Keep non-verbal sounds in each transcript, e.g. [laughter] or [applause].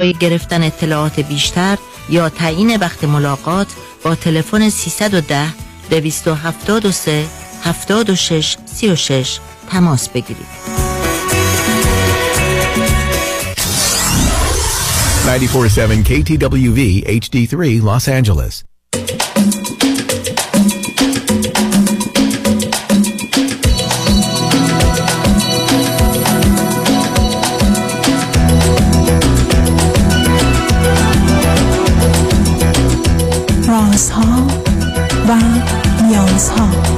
برای گرفتن اطلاعات بیشتر یا تعیین وقت ملاقات با تلفن 310 273 76 36 تماس بگیرید. 947 KTWV HD3 Los Angeles. رازها و نیازها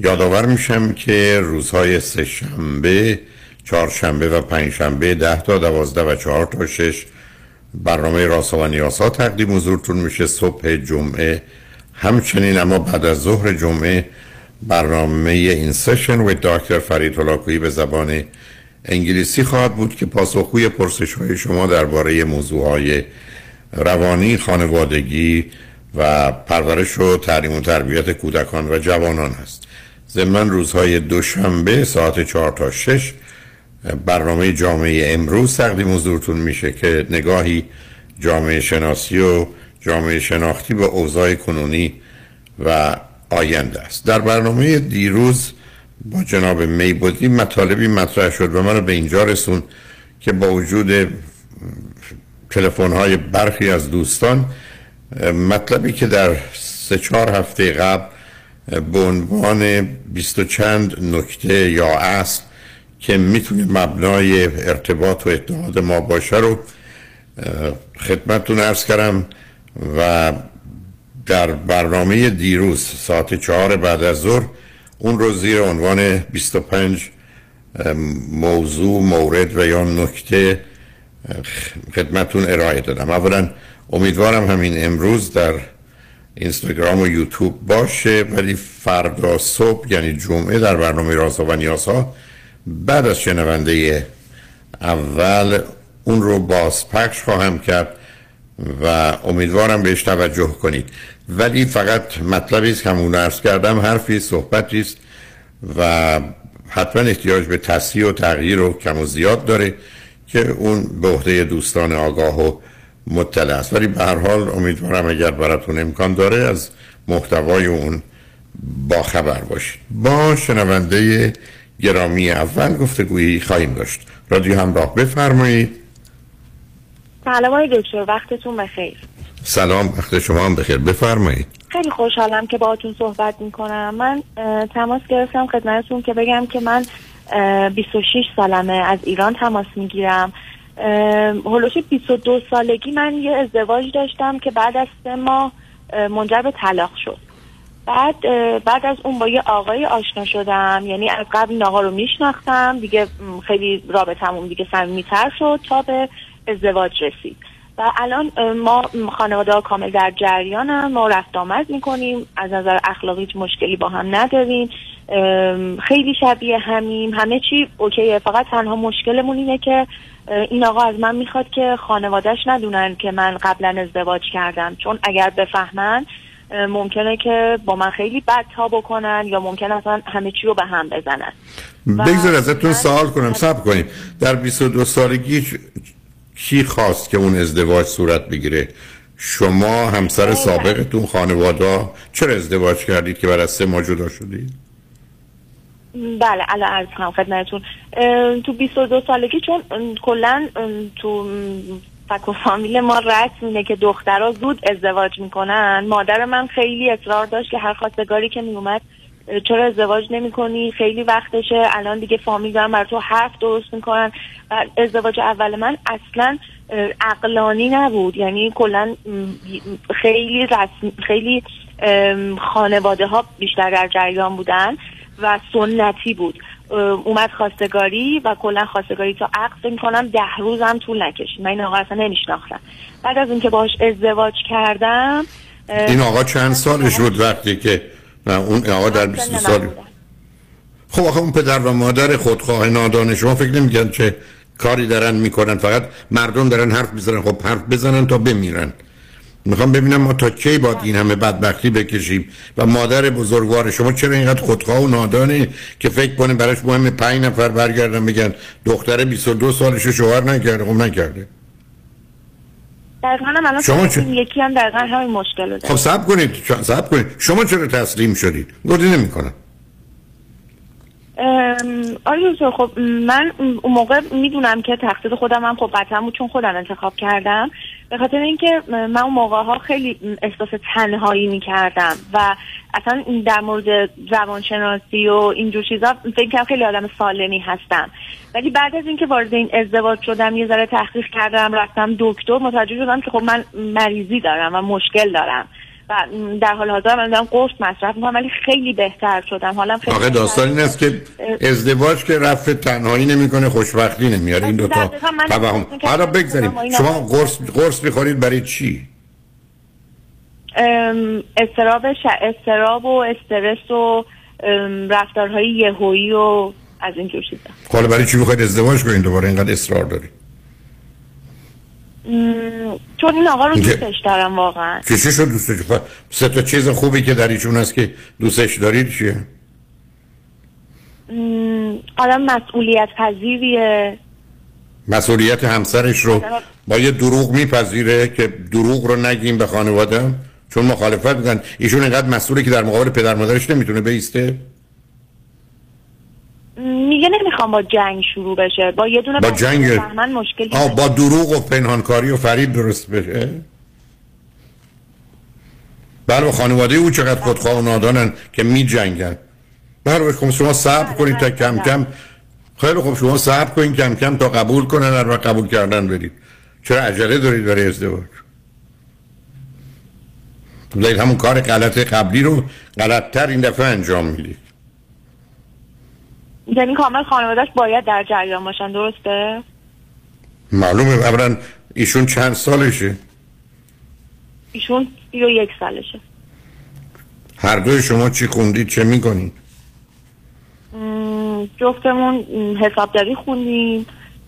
یادآور میشم که روزهای سه شنبه چهارشنبه و پنجشنبه ده تا دوازده و چهار تا شش. برنامه راسا و نیاسا تقدیم حضورتون میشه صبح جمعه. همچنین اما بعد از ظهر جمعه برنامه این سشن و دکتر فرید هلاکویی به زبان انگلیسی خواهد بود که پاسخگوی پرسش های شما درباره موضوع های روانی خانوادگی و پرورش و تعلیم و تربیت کودکان و جوانان هست ضمن روزهای دوشنبه ساعت چهار تا شش برنامه جامعه امروز تقدیم حضورتون میشه که نگاهی جامعه شناسی و جامعه شناختی به اوضاع کنونی و آینده است. در برنامه دیروز با جناب میبودی مطالبی مطرح شد و من رو به اینجا رسون که با وجود تلفن های برخی از دوستان مطلبی که در سه چهار هفته قبل به عنوان بیست و چند نکته یا اصل که می‌تونه مبنای ارتباط و اتحاد ما باشه رو خدمتتون ارز کردم و در برنامه دیروز ساعت چهار بعد از ظهر اون رو زیر عنوان 25 موضوع مورد و یا نکته خدمتون ارائه دادم. اولا امیدوارم همین امروز در اینستاگرام و یوتیوب باشه ولی فردا صبح یعنی جمعه در برنامه رازها و نیازها بعد از شنونده اول اون رو بازپخش خواهم کرد و امیدوارم بهش توجه کنید. ولی فقط مطلبی است که همون ارز کردم حرفی صحبتی است و حتما احتیاج به تصحیح و تغییر و کم و زیاد داره که اون به عهده دوستان آگاه و مطلع است. ولی به هر حال امیدوارم اگر براتون امکان داره از محتوای اون با خبر باشید. با شنونده گرامی اول گفتگویی خواهیم داشت. رادیو همراه بفرمایید. سلام های دکتر وقتتون بخیر. سلام وقت شما هم بخیر. بفرمایید. خیلی خوشحالم که باهاتون صحبت می‌کنم. من تماس گرفتم خدمتتون که بگم که من 26 سالمه از ایران تماس می‌گیرم. هلوش 22 سالگی من یه ازدواج داشتم که بعد از سه ماه منجر به طلاق شد. بعد بعد از اون با یه آقای آشنا شدم. یعنی از قبل ناها رو میشناختم. دیگه خیلی رابطمون دیگه صمیمیتر شد تا به ازدواج رسید. و الان ما خانواده ها کامل در جریانم ما رفت آمد می‌کنیم. از نظر اخلاقی هیچ مشکلی با هم نداریم. خیلی شبیه همیم. همه چی اوکیه. فقط تنها مشکلمون اینه که این آقا از من می‌خواد که خانوادهش ندونن که من قبلا ازدواج کردم. چون اگر بفهمن ممکنه که با من خیلی بد تا بکنن یا ممکن اصلا همه چی رو به هم بزنن. بگذار ازتون سوال کنم. سب کنیم. در 22 سالگی کی خواست که اون ازدواج صورت بگیره؟ شما همسر سابقتون خانواده؟ چرا ازدواج کردید که بعد از سه ماه جدا شدید؟ بله الان عرض کنم خدمتتون. تو 22 سالگی چون کلا تو م، فک و فامیل ما رسم اینه که دخترها زود ازدواج می‌کنن. مادر من خیلی اصرار داشت که هر خواستگاری که میومد چرا ازدواج نمی کنی خیلی وقتشه. الان دیگه فامیل دارن بر تو حرف درست می‌کنن. و ازدواج اول من اصلا عقلانی نبود. یعنی کلا خیلی رسم خیلی خانواده ها بیشتر در جریان بودن و سنتی بود. اومد خواستگاری و کلا خواستگاری تا عقد می‌کنم ده روز هم طول نکشید. من این آقا اصلا نمیشناختم. بعد از اینکه باهاش ازدواج کردم این آقا چند سالش بود وقتی که نه اون آقا در سن 20 من سال. خب آخه اون پدر و مادر خودخواه نادان شما فکر نمیگن چه کاری دارن می‌کنن فقط مردم دارن حرف می‌زنن. خب حرف بزنن تا بمیرن. می‌خوام ببینم ما تا کی باید این همه بدبختی بکشیم؟ و مادر بزرگوار شما چرا اینقدر خودخواه و نادانه که فکر کنه براش مهم پنج نفر برگردن بگن دختر 22 سالش شوهر نکرده؟ خب نکرده. دقیقا هم الان شما یکی هم دقیقا همین مشکل رو داره. خب صبر کنید. صبر کنید. شما چرا تسلیم شدید؟ گفتی نمی‌کنم. دکتر، خب من اون موقع می‌دونم که تقصیر خودم هم خب بود چون خودم انتخاب کردم به خاطر اینکه من اون موقع ها خیلی احساس تنهایی می‌کردم و اصلا در مورد زبانشناسی و اینجور چیزا فکر کنم خیلی آدم سالمی هستم. ولی بعد از اینکه وارد این ازدواج شدم یه ذره تحقیق کردم رفتم دکتر متوجه شدم که خب من مریضی دارم و مشکل دارم. و در حال حاضر من دارم قرص مصرف می‌کنم ولی خیلی بهتر شدم. حالم خیلی داستان این است که ازدواج که رفت تنهایی نمی‌کنه خوشبختی نمیاره. این دوتا دقیقاً من توهم. احساس می‌کردم حالا بگذاریم. شما قرص قرص می‌خورید برای چی؟ استراب ش... استراب و استرس و رفتارهای یهویی و از اینجور چیزا. خب حالا برای چی می‌خواید ازدواج کنید؟ دوباره اینقدر اصرار دارید. چون این آقا رو دوستش دارم واقعا. چی شد دوستش؟ سه تا چیز خوبی که در ایشون هست که دوستش دارید چیه؟ آدم مسئولیت پذیریه. مسئولیت همسرش رو با یه دروغ میپذیره که دروغ رو نگیم به خانواده چون مخالفت می‌کنن. ایشون اینقدر مسئوله که در مقابل پدر مادرش نمی‌تونه بیسته. میگه نمی‌خوام با جنگ شروع بشه. با یه دونه با جنگ مشکلی آه. با دروغ و پنهانکاری و فریب درست بشه؟ بله خانواده او چقدر خودخواه و نادانن که می جنگن. بله خب شما صبر بله، کنید تا بله، کم بله. کم. خیلی خب شما صبر کنید کم کم تا قبول کنن و قبول کردن برید. چرا عجله دارید برای ازدواج؟ دارید همون کار غلط قبلی رو غلطتر این دفعه انجام می‌دید. یعنی کامل خانوادهش باید در جریان باشن درسته؟ معلومه اولا ایشون چند سالشه؟ ایشون سی و یک سالشه. هر دوی شما چی خوندید چه می‌کنید؟ جفتمون حسابداری خوندیم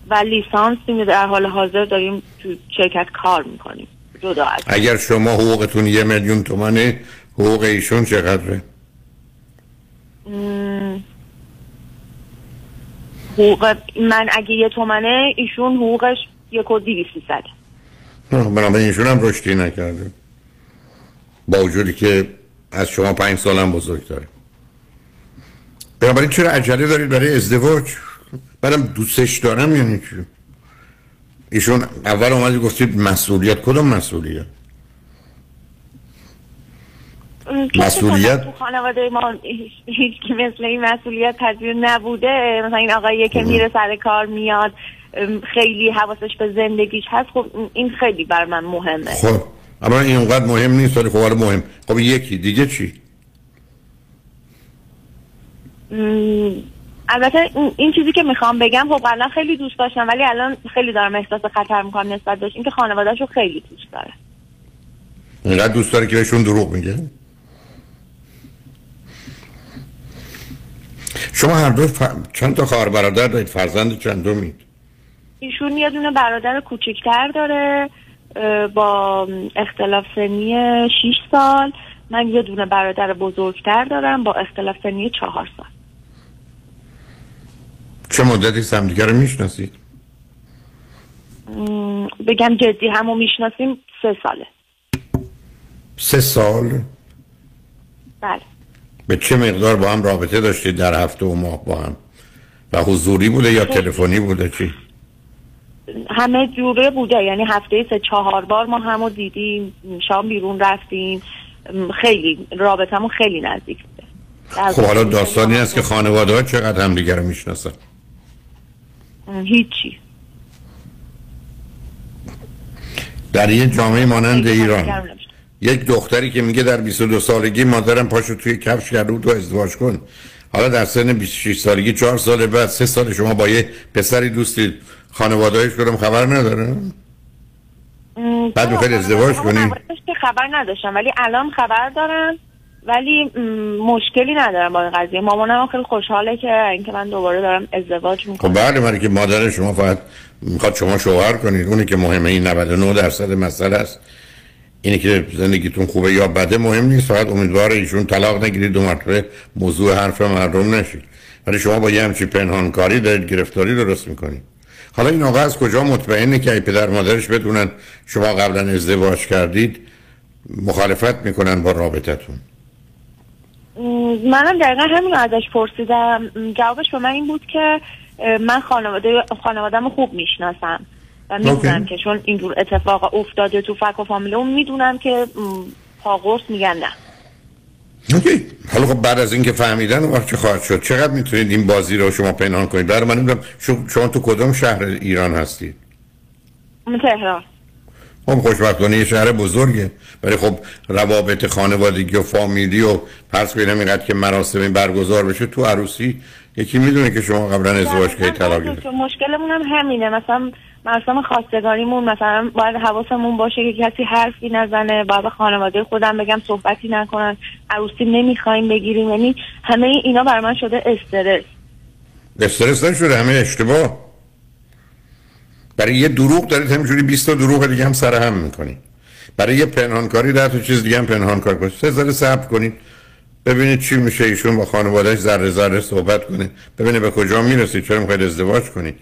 و لیسانسیم در حال حاضر داریم تو شرکت کار می‌کنیم. جدا از اگر شما حقوقتون یه میلیون تومنه حقوق ایشون چقدره؟ م، حقوق من اگه یه تومنه ایشون حقوقش یک و سیصد نه، بنابراین ایشون هم رشدی نکرده. با وجودی که از شما پنج سالم بزرگ داره بنابراین چرا عجله دارید برای ازدواج؟ بعدم دوستش دارم یعنی چی؟ ایشون اول اومدی گفتید مسئولیت. کدوم مسئولیت؟ مسئولیت؟ تو خانواده ما هیچ کی مثل این مسئولیت پذیر نبوده. مثلا این آقایی که میره سر کار میاد خیلی حواسش به زندگیش هست. خب این خیلی بر من مهمه. خب اما اینقدر مهم نیست ولی خب مهم. خب یکی دیگه چی؟ م، البته این- این چیزی که می‌خوام بگم خب قبلا خیلی دوست داشتم ولی الان خیلی دارم احساس خطر می‌کنم نسبت بهش. اینکه خانوادهش رو خیلی دوست داره. اینقدر دوست داره که بهشون دروغ میگه؟ شما هر دو ف... چند تا خواهر برادر دارید؟ فرزند چندمید ایشون یه دونه برادر کوچکتر داره با اختلاف سنی 6 سال. من یه دونه برادر بزرگتر دارم با اختلاف سنی چهار سال. چه مدتی همدیگه رو می‌شناسید؟ بگم جدی همو می‌شناسیم سه ساله. سه سال؟ بله. به چه مقدار با هم رابطه داشتید در هفته و ماه با هم؟ و حضوری بوده یا تلفنی بوده؟ چی؟ همه جوره بوده. یعنی هفته سه چهار بار ما همو دیدیم شام بیرون رفتیم. خیلی رابطمون خیلی نزدیک بوده. خب حالا داستانی هست که خانواده ها چقدر همدیگه رو می‌شناسن؟ هیچی. در یه جامعه مانند ایران. یک دختری که میگه در 22 سالگی مادرم پاشو توی کفش کرده بود تو ازدواج کن. حالا در سن 26 سالگی چهار سال بعد سه سال شما با یه پسری دوستید خانواده‌اش کدوم خبر نداره؟ بعد می‌خواید ازدواج اون کنی؟ اولش که خبر نداشتم ولی الان خبر دارم ولی مشکلی ندارم با این قضیه. مامانم خیلی خوشحاله که اینکه من دوباره دارم ازدواج خب می‌کنم بله برای که مادر شما فقط می‌خواد شما شوهر کنید. اونی که مهمه این 99 درصد مسئله است. اینی که زندگیتون خوبه یا بده مهم نیست فقط امیدوار ایشون طلاق نگیرید دو مرتبه موضوع حرف مردم نشید. ولی شما با یه همچی پنهانکاری دارید گرفتاری درست می‌کنید. حالا این آقا از کجا مطمئنه که ای پدر مادرش بدونن شما قبلا ازدواج کردید؟ مخالفت می‌کنن با رابطتون. منم دقیقا همین ازش پرسیدم. جوابش به من این بود که من خانواده خانوادم خوب می‌شناسم. و می‌دونم. که چون اینجور اتفاق افتاده تو فک و فامیل اون می‌دونم که م، پاقرص میگن نه. اوکی. حالا خب بعد از اینکه فهمیدن اون وقت چه خواهد شد چقدر می‌تونید این بازی رو شما پنهان کنید؟ برای من نمی‌دونم شما, تو کدوم شهر ایران هستید؟ تهران. خب خوشبختانه یه شهر بزرگه. ولی خب روابط خانوادگی و فامیلی و پس کنیم اینقدر که مراسم برگزار بشه تو عروسی یکی می‌دونه که شما قبلا ازدواج کردید طلاق گرفتید مشکلمون هم همینه. مثلا مراسم خواستگاریمون مثلا باید حواسمون باشه که کسی حرفی نزنه باید خانواده خودم بگم صحبتی نکنن عروسی نمی‌خوایم بگیریم. یعنی همه اینا بر من شده استرس. استرس نشده همه اشتباه. برای یه دروغ دارید همینجوری 20 تا دروغ دیگه هم سر هم می‌کنید. برای یه پنهانکاری در تو چیز دیگه هم پنهانکار کنید. سه ذره صبر کنید. ببینید چی میشه ایشون با خانوادهش ذره ذره صحبت کنه. ببینید به کجا می‌رسید چرا می‌خواید ازدواج کنید.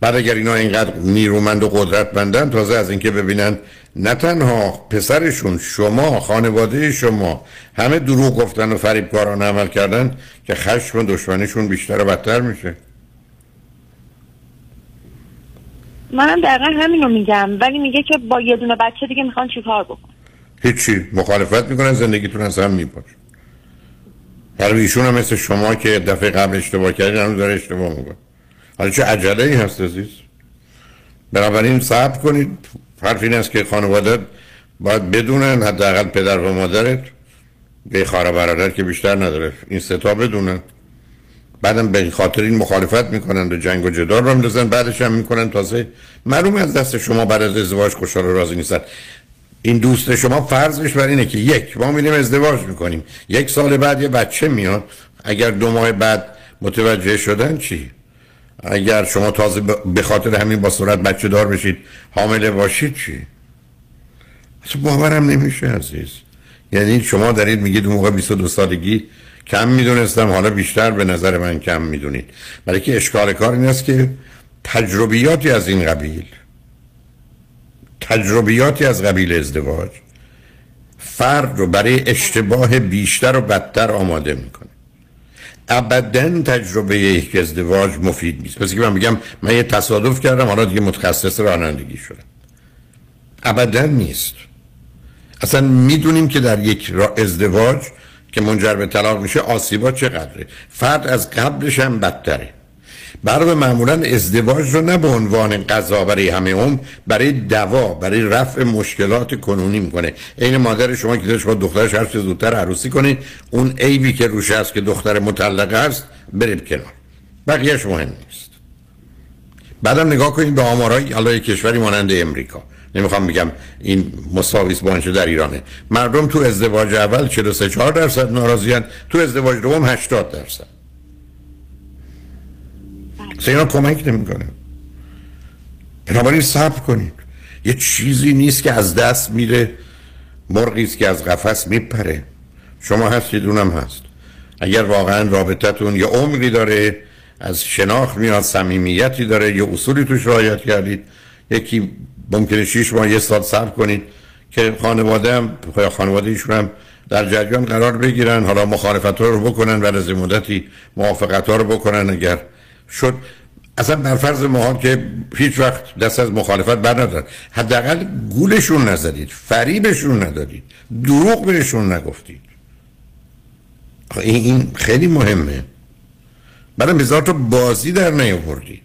بعد اگر اینا اینقدر نیرومند و قدرتمندن تازه از اینکه ببینن نه تنها پسرشون شما خانواده شما همه دروغ گفتن و فریبکارانه عمل کردن که خشم و دشمنیشون بیشتر و بدتر میشه. منم دقیقا همین رو میگم ولی میگه که با یه دونه بچه دیگه می‌خوان چیکار بکن هیچی. مخالفت می‌کنن زندگیتون از هم میپاشه. برای ایشون هم مثل شما که دفعه قبل اشتباه کردین هنوز داره اشتباه می‌کنه. حالا چه عجله ای هست عزیز؟ بنابراین صبر کنید. حرف این است که خانواده باید بدونن حداقل پدر و مادرت به خواهر برادر که بیشتر نداره. این ستا بدونن. بعدم به خاطر این مخالفت می‌کنن به جنگ و جدال رو میندازن. بعدش هم می‌کنن تازه معلوم از دست شما بعد از ازدواج خوشحال و راضی نیستن. این دوست شما فرضش بر اینه که یک ما میریم ازدواج می‌کنیم. یک سال بعد یه بچه میاد. اگر دو ماه بعد متوجه شدن چی؟ اگر شما تازه به خاطر همین با صورت بچه دار بشید حامله باشید چی؟ اصلا باورم نمیشه عزیز. یعنی شما دارید میگید اون موقع 22 سالگی کم می‌دونستم حالا بیشتر به نظر من کم می‌دونید. برای که اشکال کار این است که تجربیاتی از این قبیل تجربیاتی از قبیل ازدواج فرد رو برای اشتباه بیشتر و بدتر آماده می‌کنه. ابدا تجربه یک ازدواج مفید نیست. پس که من میگم من یه تصادف کردم حالا دیگه متخصص رانندگی شدم. ابدا نیست. اصلا می‌دونیم که در یک ازدواج که منجر به طلاق میشه آسیبا چقدره. فرد از قبلش هم بدتره. برای معمولا ازدواج رو نه به عنوان قضا برای همه هم برای دوا برای رفع مشکلات کنونی می‌کنه. این مادر شما که داشت با دخترش هر چه زودتر عروسی کنید اون عیبی که روش هست که دختر مطلقه است برید کنار. بقیهش مهم نیست. بعدم نگاه کنید به آمارای الان کشوری مانند امریکا. نمی‌خوام بگم این مساویس با در ایرانه. مردم تو ازدواج اول 43 4 درصد ناراضیان تو ازدواج دوم 80 درصد. اصلا اینا کمک نمی‌کنه. بنابراین صبر کنید. یه چیزی نیست که از دست میره مرغی است که از قفس میپره. شما هستید اونم هست. اگر واقعا رابطتون یه عمری داره از شناخت میاد صمیمیتی داره یه اصولی توش رعایت کردید یکی ممکنه شیش ماه یه سال صبر کنید که خانواده هم خانواده ایشون هم در جریان قرار بگیرن. حالا مخالفت ها رو بکنن و از مدتی موافقت رو بکنن اگر شد. اصلا بر فرض محال که هیچ وقت دست از مخالفت بر ندارن حداقل گولشون نزدید فریبشون ندادید دروغ بهشون نگفتید. این خیلی مهمه. برای هزار تا بازی در نیاوردید.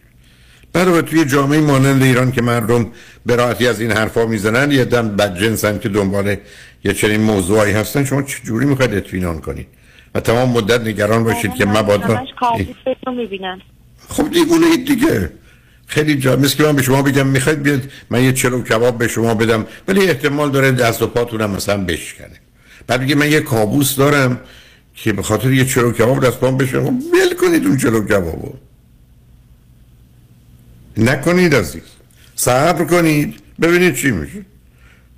برای توی جامعه مانند ایران که مردم به راحتی از این حرفا می‌زنن یه دم بدجنسن که دنبال یه چنین موضوعی هستن. شما چجوری می‌خواید اطمینان کنید؟ و تمام مدت نگران باشید که مبادا خب دیگونه اید دیگه. خیلی جا مثل که من به شما بگم می‌خواید بیاد من یه چلو کباب به شما بدم ولی احتمال داره دست و پاتونم مثلا بشکنه. بعد میگه من یه کابوس دارم که به خاطر یه چلو کباب دست پام بشه. ول کنید اون چلو کبابو. نکنید عزیز. صبر کنید. ببینید چی میشه.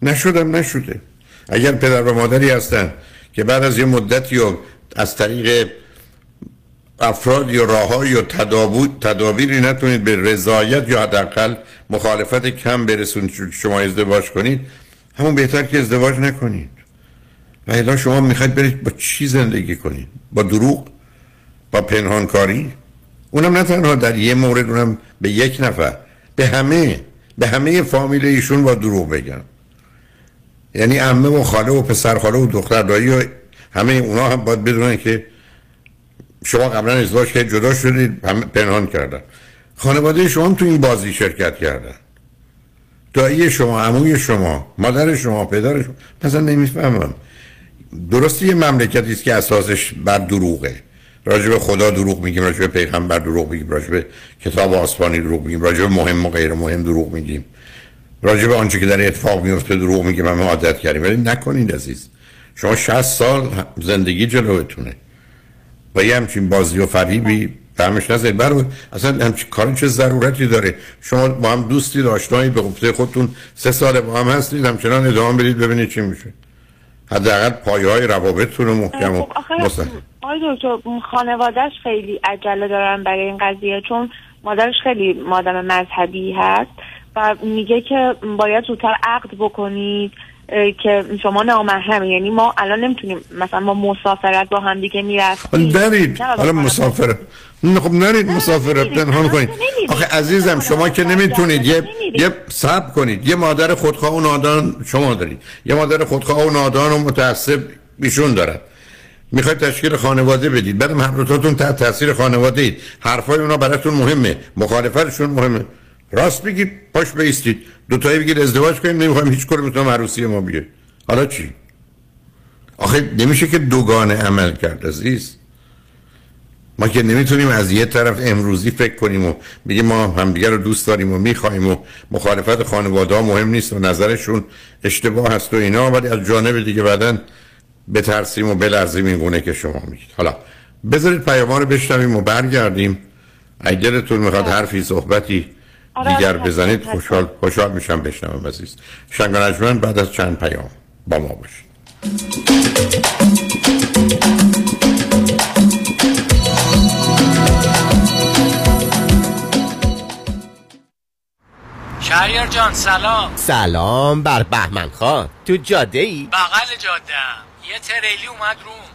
نشدم نشده. اگر پدر و مادری هستن که بعد از یه مدتی از طریق افراد یا راه یا تدابیری نتونید به رضایت یا حداقل مخالفت کم برسونید شما ازدواج کنید همون بهتر که ازدواج نکنید. و الا شما می‌خواید برید با چی زندگی کنید؟ با دروغ؟ با پنهانکاری؟ اونم نه تنها در یه مورد اونم به یک نفر. به همه به همه فامیل ایشون با دروغ بگم. یعنی عمه و خاله و پسر خاله و دختر دایی و همه اونا هم باید بدونن که شما قبلا ازدواج که جدا شدید پنهان کردن. خانواده شما تو این بازی شرکت کردن. دایی شما عموی شما مادر شما پدر شما مثلا نمی‌فهمم. درسته یه مملکتی است که اساسش بر دروغه. راجع به خدا دروغ میگیم راجع به پیغمبر دروغ میگیم راجع به کتاب آسمانی دروغ میگیم راجع به مهم و غیر مهم دروغ میگیم. راجع به آنچه که در اتفاق میفته دروغ میگیم همه عادت کردیم. ولی نکنید عزیز. شما 60 سال زندگی جلوتونه. و یه همچین بازی و فریبی فهمش نزدید برای اصلا همچین کار چه ضرورتی داره؟ شما با هم دوستی داشتنید به گفته خودتون سه سال با هم هستید همچنان ادامه بدید ببینید چی میشه. حداقل پایه های روابطتون رو محکم و خب آقای دکتر خانوادهش خیلی عجله دارن برای این قضیه چون مادرش خیلی مادم مذهبی هست و میگه که باید زودتر عقد بکنید. که شما نامحرمه. یعنی ما الان نمی‌تونیم مثلا ما مسافرت با هم دیگه می‌رفتیم. برید حالا مسافرت خب نرید مسافرت پنهان کنید. آخه عزیزم شما که نمی‌تونید یه یه صبر کنید. یه مادر خودخواه و نادان شما دارید. یه مادر خودخواه و نادان و متعصب بیشون دارد. می‌خواید تشکیل خانواده بدید. بعد هر تحت تاثیر خانواده اید حرفای اونا براتون مهمه. مخالفتشون مهمه. راست بگید پاش بیستید. دو تایی بگید ازدواج کنیم نمی‌خوایم هیچ بتونم عروسی ما بیه. حالا چی؟ آخه نمیشه که دوگانه عمل کرد عزیز. ما که نمی‌تونیم از یه طرف امروزی فکر کنیم و بگیم ما همدیگه رو دوست داریم و می‌خوایم و مخالفت خانواده ها مهم نیست و نظرشون اشتباه هست و اینا ولی از جانب دیگه بعدن بترسیم و بلرزیم این گونه که شما میگید. حالا بذارید پیامان رو بشنویم و برگردیم. اگه دلتون می‌خواد حرفی صحبتی دیگر بزنید خوشحال خوشحال میشم بشنوم عزیز. شنگ بعد از چند پیام با ما باشید. شهریار جان سلام. سلام بر بهمن خان. تو جاده ای؟ بغل جاده یه تریلی اومد روم.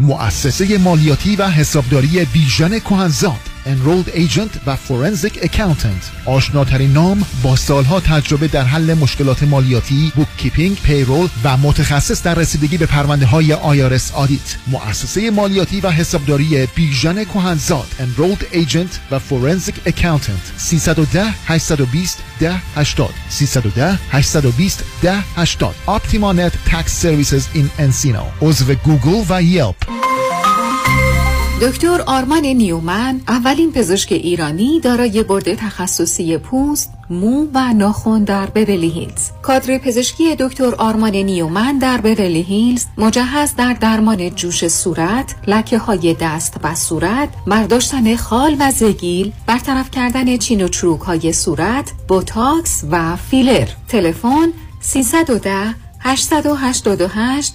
مؤسسه مالیاتی و حسابداری بیژن کهنزاد. Enrolled Agent و Forensic Accountant. آشناترین نام با سالها تجربه در حل مشکلات مالیاتی bookkeeping payroll و متخصص در رسیدگی به پرونده های IRS audit مؤسسه مالیاتی و حسابداری بیژن کهنزاد Enrolled Agent و Forensic Accountant. 310 820 10 80 310 820 10 80 Optima Net Tax Services in Encino. عضو گوگل و یلپ. دکتر آرمان نیومن اولین پزشک ایرانی دارای بورد تخصصی پوست، مو و ناخن در بورلی هیلز. کادر پزشکی دکتر آرمان نیومن در بورلی هیلز مجهز در درمان جوش صورت، لکه های دست و صورت، برداشتن خال و زگیل، برطرف کردن چین و چروک های صورت، بوتاکس و فیلر. تلفن 310 888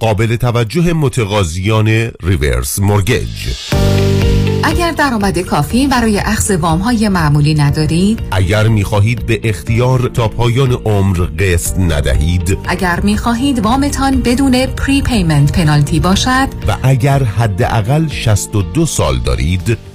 قابل توجه متقاضیان reverse mortgage. اگر درآمد کافی برای اخذ وام های معمولی ندارید اگر می خواهید به اختیار تا پایان عمر قسط ندهید اگر می خواهید وامتان بدون prepayment penalty باشد و اگر حداقل 62 سال دارید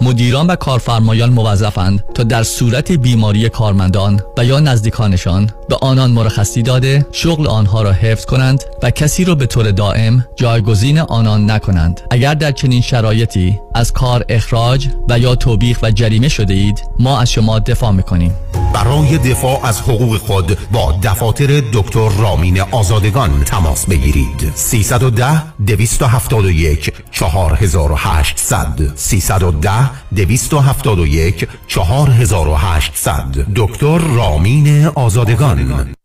مدیران و کارفرمایان موظفند تا در صورت بیماری کارمندان و یا نزدیکانشان به آنان مرخصی داده شغل آنها را حفظ کنند و کسی را به طور دائم جایگزین آنان نکنند. اگر در چنین شرایطی از کار اخراج و یا توبیخ و جریمه شده اید ما از شما دفاع می‌کنیم. برای دفاع از حقوق خود با دفاتر دکتر رامین آزادگان تماس بگیرید. 310 271 4800 310 271 4800 دکتر رامین آزادگان.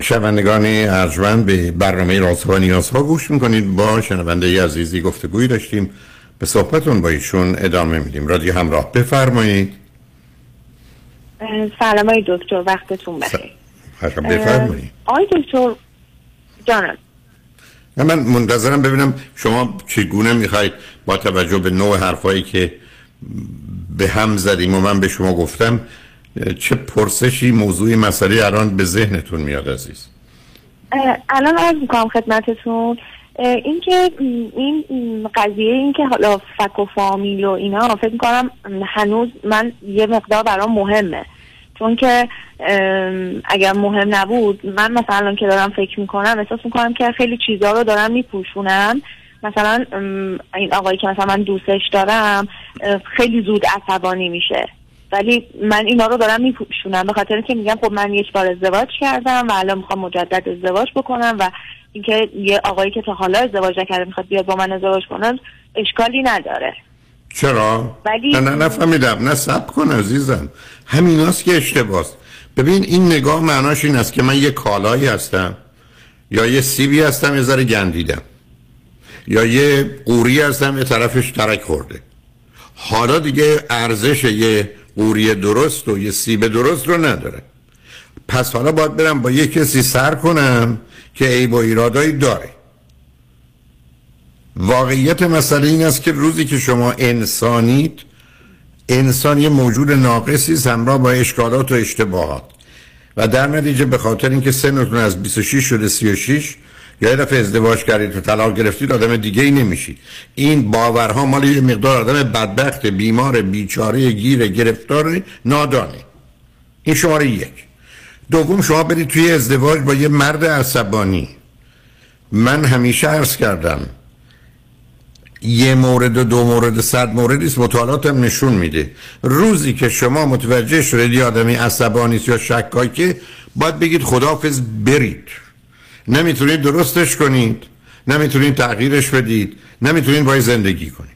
شنوندگان ارجمند به برنامه راست و نیاز ها گوش می‌کنید. با شنونده ای عزیزی گفتگوی داشتیم. به صحبتون با ایشون ادامه میدیم. رادیو همراه بفرمایید. سلام های دکتر وقتتون بخیر. بفرمایید. آی دکتر جانم نه من منتظرم ببینم شما چگونه می‌خواید با توجه به نوع حرفایی که به هم زدیم و من به شما گفتم چه پرسشی موضوعی مسئله الان به ذهنتون میاد عزیز؟ الان عرض می‌کنم خدمتتون. اینکه این قضیه اینکه حالا فک و فامیل و اینا فکر می‌کنم هنوز من یه مقدار برام مهمه. چون که اگر مهم نبود من مثلا که دارم فکر می‌کنم احساس می‌کنم که خیلی چیزها رو دارم میپوشونم مثلا این آقایی که مثلا من دوستش دارم خیلی زود عصبانی میشه. ولی من اینا رو دارم میپوشونم به خاطر که میگم خب من یک بار ازدواج کردم و الان می‌خوام مجدد ازدواج بکنم و اینکه یه آقایی که تا حالا ازدواج نکرده می‌خواد بیاد با من ازدواج کنم اشکالی نداره. چرا؟ ولی نه نه نفهمیدم نه سب کن عزیزم. همیناست که اشتباست ببین این نگاه معناش این است که من یه کالایی هستم یا یه سیبی هستم یه ذره گندیدم یا یه قوری هستم یه طرفش ترک خورده. حالا دیگه ارزش یه قوری درست و یه سیب درست رو نداره. پس حالا باید برم با یه کسی سر کنم که عیب و ایرادایی داره. واقعیت مسئله این است که روزی که شما انسانید انسان یه موجود ناقصی است همراه با اشکالات و اشتباهات. و در نتیجه به خاطر اینکه سنتون از 26 شده 36 یا یه دفعه ازدواج کردید و طلاق گرفتید آدم دیگه ای نمیشید. این باورها مال یه مقدار آدم بدبخت بیمار بیچاره گیر گرفتار نادانه. این شماره یک. دوم شما برید توی ازدواج با یه مرد عصبانی. من همیشه عرض کردم یه مورد و دو مورد و صد موردی است. مطالعاتم نشون میده. روزی که شما متوجه شدید آدمی عصبانی یا شکاکه باید بگید خداحافظ برید. نمی‌تونید درستش کنید. نمی‌تونید تغییرش بدید. نمی‌تونید باید زندگی کنید.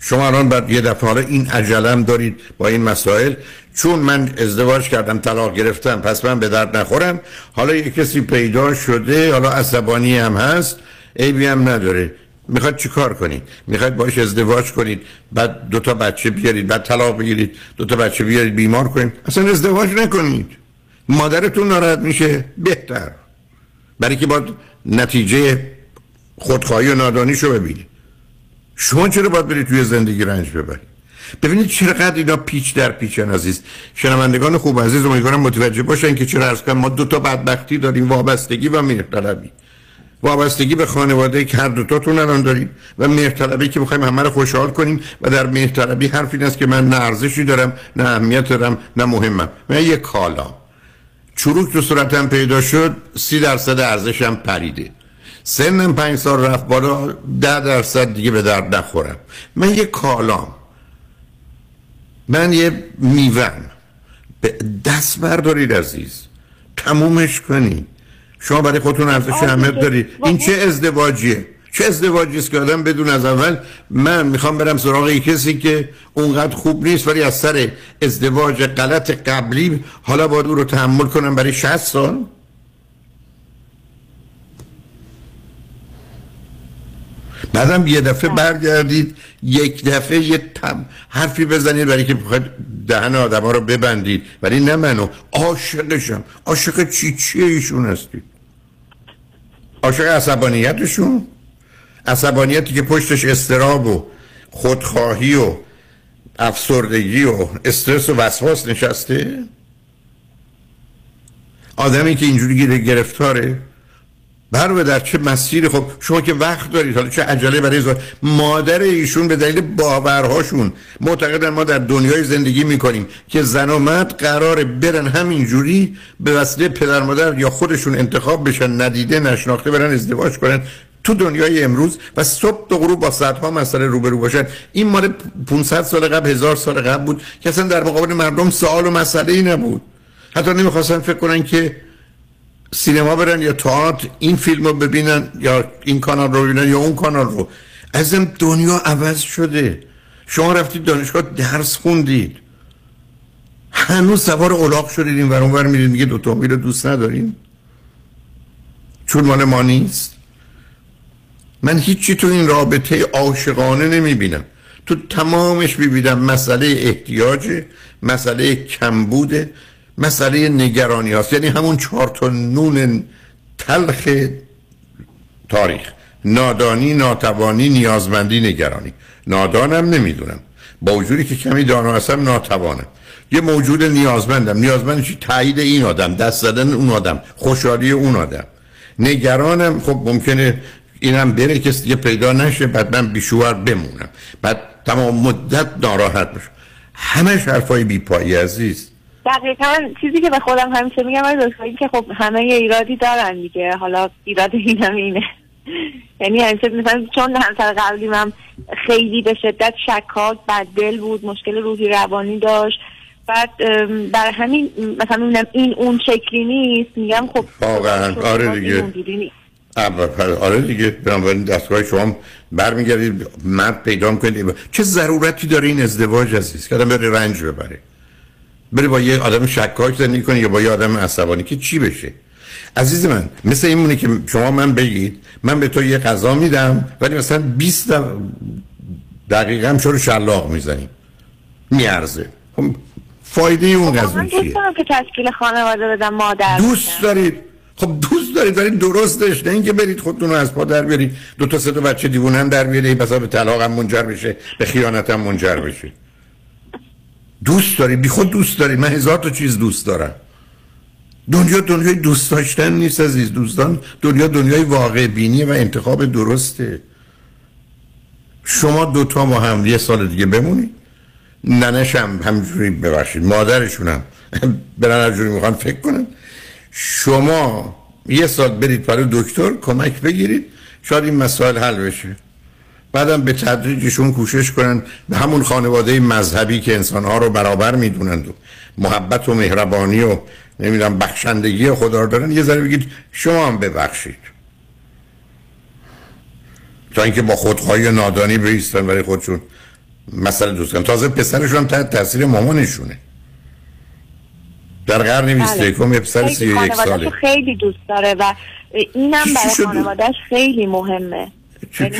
شما الان بعد یه دفعه حالا این عجلم دارید با این مسائل. چون من ازدواج کردم طلاق گرفتم پس من به درد نخورم. حالا یه کسی پیدا شده حالا عصبانی هم هست عیبی هم نداره. می‌خواد چیکار کنید؟ می‌خواد باش ازدواج کنید بعد دو تا بچه بیارید بعد طلاق بگیرید دو تا بچه بیارید بیمار کنید. اصلا ازدواج نکنید. مادرتون ناراحت میشه بهتر. برای که باید نتیجه خودخواهی و نادانیشو ببینید. شما چرا باید برید توی زندگی رنج ببرید؟ ببینید چقدر اینا پیچ در پیچن عزیز. شنوندگان خوب عزیز امیدوارم متوجه باشن که چرا کنم ما دو تا بدبختی داریم وابستگی و مهرطلبی. وابستگی به خانواده که هر دوتاتون الان داریم و مهرطلبی که می‌خوایم همه رو خوشحال کنیم و در مهرطلبی حرف این که من نه ارزشی دارم نه اهمیت دارم نه مهمم. من یه کالا. چروک تو صورتم پیدا شد سی درصد ارزشم پریده. سنم پنج سال رفت بالا ده درصد دیگه به درد نخورم. من یه کالام. من یه به دست بردارید عزیز. تمومش کنید. شما برای خودتون ارزش اهمیت دارید این چه ازدواجیه؟ چه ازدواجی است که آدم بدون از اول من می‌خوام برم سراغ کسی که اونقدر خوب نیست ولی از سر ازدواج غلط قبلی حالا باید او رو تحمل کنم برای 60 سال؟ بعدم یه دفعه برگردید یک دفعه یه تم حرفی بزنید برای که بخواید دهن آدم ها رو ببندید. ولی نه منو عاشقشم. عاشق چی چیه ایشون هستید عاشق عصبانیتشون. عصبانیتی که پشتش استراب و خودخواهی و افسردگی و استرس و وسواس نشسته. آدمی که اینجوری گرفتاره. برای در چه مسیری؟ خب شما که وقت دارید. حالا چه عجله برای ازدواج مادر ایشون به دلیل باورهاشون. معتقدن ما در دنیای زندگی می‌کنیم که زن و مرد قرار برن همینجوری به وسیله پدر مادر یا خودشون انتخاب بشن ندیده نشناخته برن ازدواج کنن تو دنیای امروز و صبح تا غروب با صدها مسئله روبرو باشن. این مال 500 سال قبل هزار سال قبل بود که اصلا در مقابل مردم سوال و مسئله ای نبود. حتی نمی‌خواستن فکر کنن که سینما برن یا تئاتر این فیلم رو ببینن یا این کانال رو ببینن یا اون کانال رو. ازم دنیا عوض شده. شما رفتید دانشگاه درس خوندید. هنوز سوار اولاق شدید این ور اونور میرید میگه دو رو دوست نداریم. چون مال ما نیست. من هیچی تو این رابطه عاشقانه نمی‌بینم. تو تمامش می‌بینم مسئله احتیاج مسئله کمبوده. مسئله نگرانی هست یعنی همون چهار تا نون تلخ تاریخ. نادانی ناتوانی نیازمندی نگرانی. نادانم نمی‌دونم. با وجودی که کمی دانا هستم ناتوانم. یه موجود نیازمندم. نیازمند چی؟ تایید این آدم دست زدن اون آدم خوشحالی اون آدم. نگرانم. خب ممکنه اینم بره کسی دیگه پیدا نشه بعد من بیشوار بمونم. بعد تمام مدت ناراحت بشم. همه حرفای بیپایی عزیز. دقیقا چیزی که به خودم همیشه میگم از که خب همه یه ایرادی دارن دیگه. حالا ایراد اینم اینه. [laughs] یعنی همیشه مثلا چون همسر قبلی من خیلی به شدت شکاک بددل بود مشکل روحی روانی داشت. بعد برای همین مثلا می‌بینم این اون شکلی نیست. میگم خب واقعا. آره دیگه. اول- آره دیگه. بنابراین دستگاه شما برمیگردید. مرد پیدا می‌کنید چه ضرورتی داره این ازدواج عزیز؟ که آدم بره رنج ببره. بره با یه آدم شکاک زندگی کنه یا با یه آدم عصبانی که چی بشه؟ عزیز من مثل این مونه که شما من بگید من به تو یه غذا میدم ولی مثلا 20 دق- دقیقه هم شروع شلاق می‌زنیم میارزه. خب فایده اون من قضیه چیه؟ دوست دارم که تشکیل خانواده بدم مادر دوست دارید. خب دوست دارید ولی درستش. نه اینکه برید خودتون رو از پا در بیارید. دو تا سه تا بچه دیوونه هم در بیارید مثلا به طلاق هم منجر بشه به خیانت هم منجر بشه. دوست دارید بی خود دوست دارید من هزار تا چیز دوست دارم. دنیا دنیای دوست داشتن نیست عزیز. دوستان دنیا دنیای واقع بینی و انتخاب درسته. شما دوتا با هم یه سال دیگه بمونید ننش هم همجوری ببخشید. مادرشون هم [laughs] برن هر جوری می‌خوان فکر کنن. شما یه سال برید برای دکتر کمک بگیرید. شاید این مسائل حل بشه. بعدم به تدریجشون کوشش کنن به همون خانواده مذهبی که انسانها رو برابر می‌دونند و محبت و مهربانی و نمی‌دونم بخشندگی خدا رو دارن. یه ذره بگید شما هم ببخشید. تا اینکه با خودخواهی و نادانی بیستن برای خودشون. مسئله دوست کنن تازه پسرشون هم تحت تاثیر مامانشونه. در قرن 21 یه پسر خیلی 31 خانواده‌شو ساله. خیلی دوست داره و اینم برای؟ خانوادهش خیلی مهمه.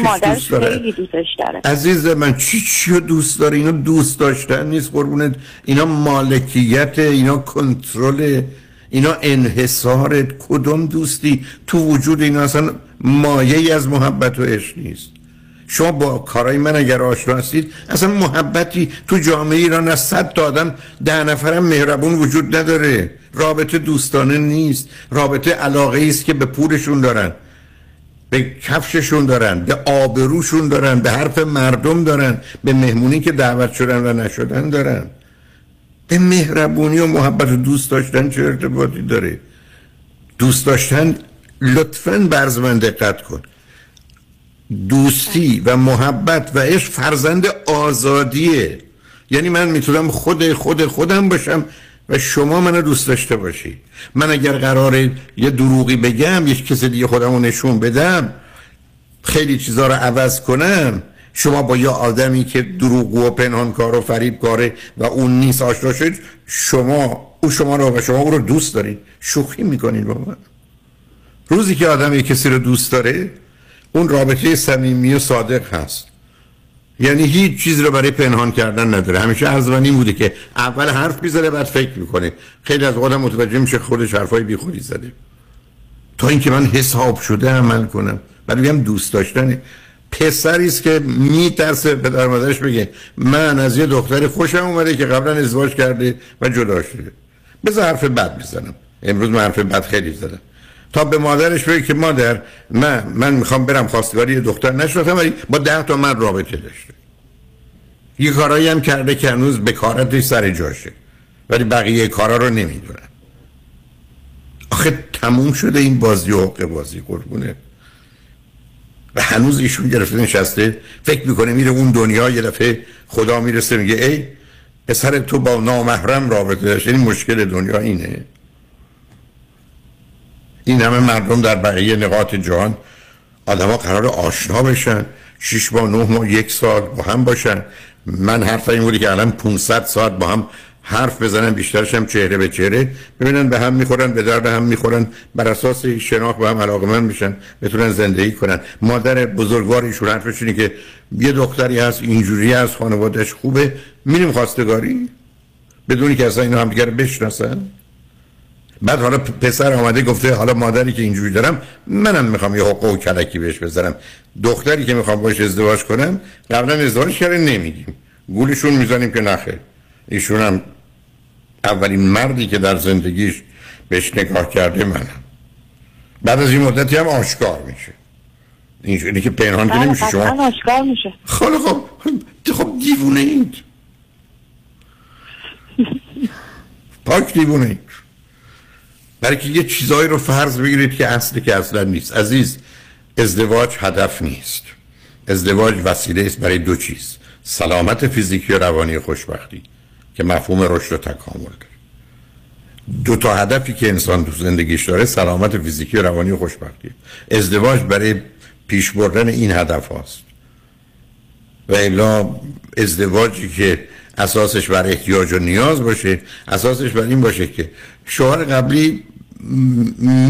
مادرش دوست داره؟ خیلی دوستش داره. عزیز من چی چی دوست داره؟ اینا دوست داشتن نیست قربونت. اینا مالکیت اینا کنترل اینا انحصار. کدوم دوستی؟ تو وجود اینا اصلا مایه ای از محبت و عشق نیست. شما با کارای من اگر آشنا هستید اصلا محبتی تو جامعه ایران از صد تا آدم ده نفرم مهربون وجود نداره. رابطه دوستانه نیست. رابطه علاقه است که به پولشون دارن. به کفششون دارن به آبروشون دارن به حرف مردم دارن به مهمونی که دعوت شدن و نشدن دارن. به مهربونی و محبت و دوست داشتن چه ارتباطی داره؟ دوست داشتن لطفا برز من دقت کن. دوستی و محبت و عشق فرزند آزادیه. یعنی من می‌تونم خود خود خودم باشم و شما منو دوست داشته باشید. من اگر قراره یه دروغی بگم یک کس دیگه خودم رو نشون بدم خیلی چیزا رو عوض کنم شما با یه آدمی که دروغ و پنهانکار و فریبکاره و اون نیست آشنا شد شما او شما رو و شما او رو دوست دارید. شوخی می‌کنید با من روزی که آدم یک کسی رو دوست داره اون رابطه صمیمی و صادق هست. یعنی هیچ چیز رو برای پنهان کردن نداره. همیشه نیم بوده که اول حرف می‌زنه بعد فکر می‌کنه. خیلی از آدم متوجه میشه خودش حرفای بیخودی زده. تا اینکه من حساب شده عمل کنم. بعد میگم دوست داشتن پسری است که میترسه به در مادرش بگه من از یه دختری خوشم اومده که قبلا ازدواج کرده و جدا شده. بذار حرف بد بزنم. امروز من حرف بد خیلی زدم. تا به مادرش بگه که مادر من من می‌خوام برم خواستگاری یه دختر نشدم ولی با ده تا من رابطه داشته. یه کارایی هم کرده که هنوز بکارتش سر جاشه. ولی بقیه کارا رو نمی‌دونن. آخه تموم شده این بازی و حق بازی قربونه و هنوز ایشون گرفته نشسته فکر می‌کنه میره اون دنیا یه دفعه خدا می‌رسه میگه ای پسر تو با نامحرم رابطه داشت. این مشکل دنیا اینه. این همه مردم در بقیه نقاط جهان آدما قرار آشنا بشن. شش ماه نه ماه یک سال با هم باشن. من حرف این بودی که الان 500 ساعت با هم حرف بزنن بیشترش هم چهره به چهره. ببینن به هم می‌خورن به درد هم می‌خورن. بر اساس شناخت به هم علاقمند میشن بتونن زندگی کنن. مادر بزرگواریشون حرفش اینه که یه دختری هست اینجوری از خانوادش خوبه. میریم خواستگاری؟ بدونی که اصلا اینا هم بشناسن؟ بعد حالا پسر آمده گفته حالا مادری که اینجوری دارم منم می‌خوام یه حقوق و کلکی بهش بذارم. دختری که می‌خوام باش ازدواج کنم قبلا ازدواج کرده نمیگیم. گولشون می‌زنیم که نخیر ایشون هم اولین مردی که در زندگیش بهش نگاه کرده منم. بعد از این مدتی هم آشکار میشه. اینجوری که پنهان که بله، نمیشه شما آشکار میشه. خب خب خب دیوونه اید. [laughs] پاک دیوونه اید. برای که یه چیزایی رو فرض بگیرید که اصلی که اصلا نیست. عزیز ازدواج هدف نیست. ازدواج وسیله است برای دو چیز. سلامت فیزیکی و روانی خوشبختی که مفهوم رشد و تکامل داره. دو تا هدفی که انسان تو زندگیش داره سلامت فیزیکی و روانی و خوشبختی. ازدواج برای پیش بردن این هدف هاست. و الا ازدواجی که اساسش بر احتیاج و نیاز باشه اساسش بر این باشه که شوهر قبلی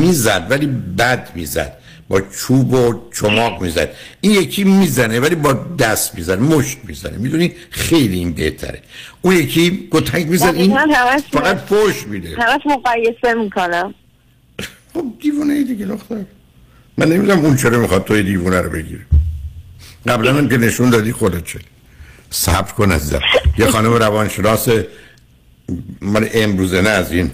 می‌زد ولی بد می‌زد. با چوب و چماق می‌زد. این یکی می‌زنه ولی با دست می‌زنه مشت می‌زنه. می‌دونی؟ خیلی این بهتره. اون یکی گتک می‌زنه این فقط فوش میده. همش مقایسه می‌کنم خب دیوونه ای دیگه دختر. من نمی‌دونم اون چرا می‌خواد توی دیوونه رو بگیره. قبلا هم که نشون دادی خودت چه. صبر کن از یه خانم روانشناس من امروزه نه از این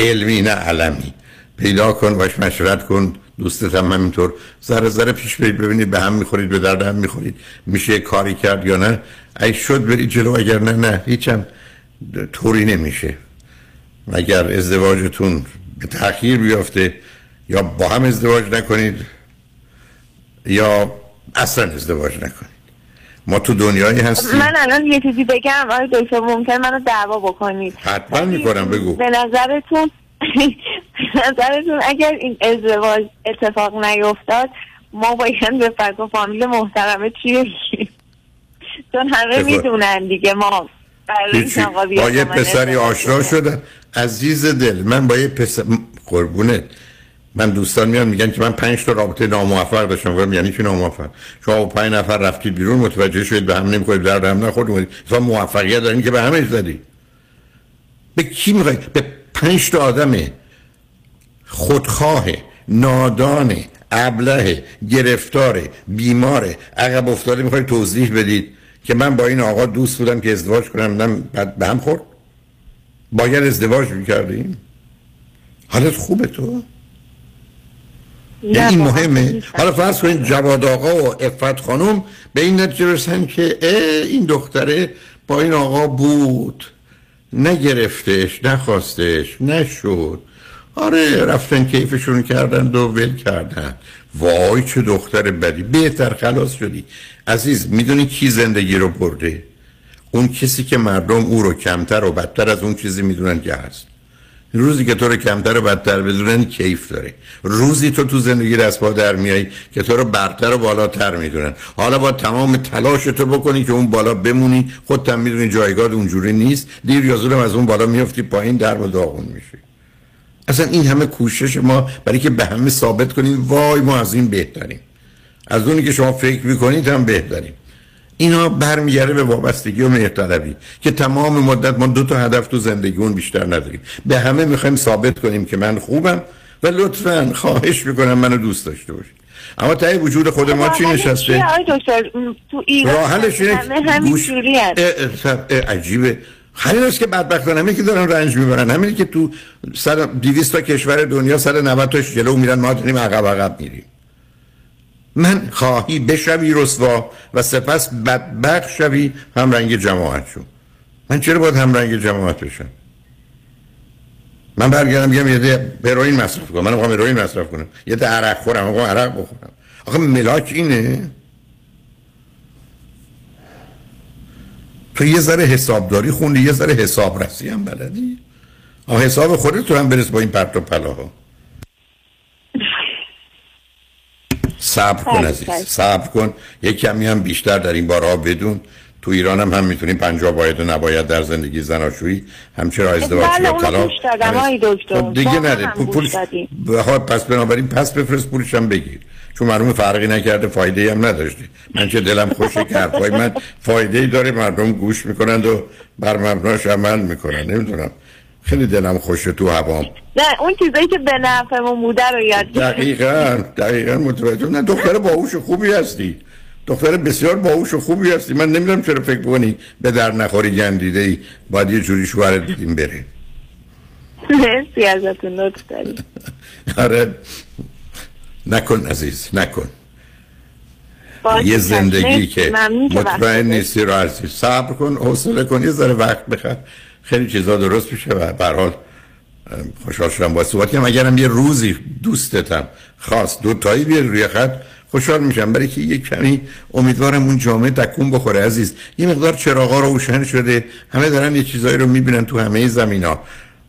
علمی نه علمی. پیدا کن باش مشورت کن. دوستت هم همینطور. ذره ذره پیش برید ببینید به هم می‌خورید به درد هم می‌خورید. میشه کاری کرد یا نه؟ ای شد برید جلو اگر نه نه. هیچم طوری نمیشه. اگر ازدواجتون به تأخیر بیافته یا با هم ازدواج نکنید یا اصلا ازدواج نکنید. ما تو دنیایی هستیم. من الان یه چیزی بگم. آقای دکتر ممکن منو دعوا بکنید. حتما می‌کنم بگو. به نظرتون [laughs] به نظرتون اگر این ازدواج اتفاق نیفتاد ما باید به فکر و فامیل محترمه چی بگیم؟ [laughs] چون همه. می‌دونن دیگه ما با یه با پسری آشنا شدن. عزیز دل من با یه پسر قربونت. من دوستان میان میگن که من پنج تا رابطه ناموفق داشتم. گفتم یعنی چی ناموفق؟ شما با پنج نفر رفتید بیرون متوجه شدید به هم نمی‌خورید در هم نخورد اومدید. موفقیت دارین که به همه زدی. به کی می‌خوای؟ به پنج تا آدم خودخواه نادان ابله گرفتار بیمار. عقب افتاده می‌خواید توضیح بدید که من با این آقا دوست بودم که ازدواج کنم بعد به هم خورد. باید ازدواج می‌کردیم. حالت خوبه تو؟ یعنی این مهمه. حالا فرض کنید جواد آقا و افت خانم به این نتیجه برسن که این دختره با این آقا بود. نگرفتش نخواستش نشد. آره رفتن کیفشون کردن و ول کردن. وای چه دختر بدی. بهتر خلاص شدی. عزیز می‌دونی کی زندگی رو برده؟ اون کسی که مردم او رو کمتر و بدتر از اون چیزی می‌دونن که هست. روزی که تو رو کمتر و بدتر بدونن کیف داره روزی تو تو زندگی دست پا در میای که تو رو برتر و بالاتر می‌دونن. حالا با تمام تلاش تو بکنی که اون بالا بمونی. خودت هم می‌دونی جایگاه اونجوری نیست. دیر یا زود هم از اون بالا میفتی پایین در و داغون میشی. اصلا این همه کوشش ما برای که به همه ثابت کنیم وای ما از این بهتریم. از اونی که شما فکر می‌کنید هم بهتریم. اینا برمیگرده به وابستگی و مهرطلبی که تمام مدت ما دو تا هدف تو زندگیمون بیشتر نداریم. به همه می‌خوایم ثابت کنیم که من خوبم و لطفا خواهش می‌کنم منو دوست داشته باشید. اما تای وجود خود ما چی نشسته؟ دکتر؟ تو ایران راه حلش اینه همه که همین گوش- جوری هست اه، اه، اه، عجیبه. همین است که بدبختان همین که دارن رنج می‌برن. همینی که تو 100 200 تا کشور دنیا 190 تاش جلو میرن ما داریم عقب عقب میریم. من خواهی بشوی رسوا و سپس بدبخت شوی هم رنگ جماعت شو. من چرا باید هم رنگ جماعت بشم؟ من برگردم بگم یه هروئین مصرف کنم. من می‌خوام هروئین مصرف کنم. یه ده عرق خورم می‌خوام عرق بخورم. آخه ملاک اینه. تو یه ذره حسابداری خوندی یه ذره حسابرسی هم بلدی. آه حساب خودت تو هم برس با این پرت و پلاها. صبر کن عزیز. صبر کن. یک کمی هم بیشتر در این بارها بدون. تو ایران هم هم می‌تونیم پنجاه باید و نباید در زندگی زناشویی. همچرا ازدواج یا طلاق دیگه هم پول پس بنابراین پس بفرست پولش هم بگیر. چون معلوم فرقی نکرده فایده هم نداشته. من چه دلم خوشه که حرفای من فایده ای داره مردم گوش می‌کنند و بر مبناش عمل می‌کنن نمی‌دونم. خیلی دلم خوشه تو هوام. نه اون چیزایی که به نفعمون بوده رو یاد. دقیقا دقیقا متوجه. نه دختر باهوش خوبی هستی. دختر بسیار باهوش و خوبی هستی. من نمی‌دونم چرا فکر کنی به در نخوری گندیده ای باید یه جوری شوهرت بدیم بره. مرسی ازتون لطف دارید. [laughs] آره. نکن عزیز نکن. یه زندگی. که مطمئن. نیستی رو عزیز. صبر کن حوصله کن. یه ذره وقت بخر. خیلی چیزا درست میشه و به حال خوشحال شدم با صحبت کنم اگرم یه روزی دوستتم خواست دو تایی بیاری روی خط خوشحال میشم. برای که یک کمی امیدوارم اون جامعه تکون بخوره عزیز. یه مقدار چراغا روشن شده. همه دارن یه چیزایی رو می‌بینن تو همه زمین ها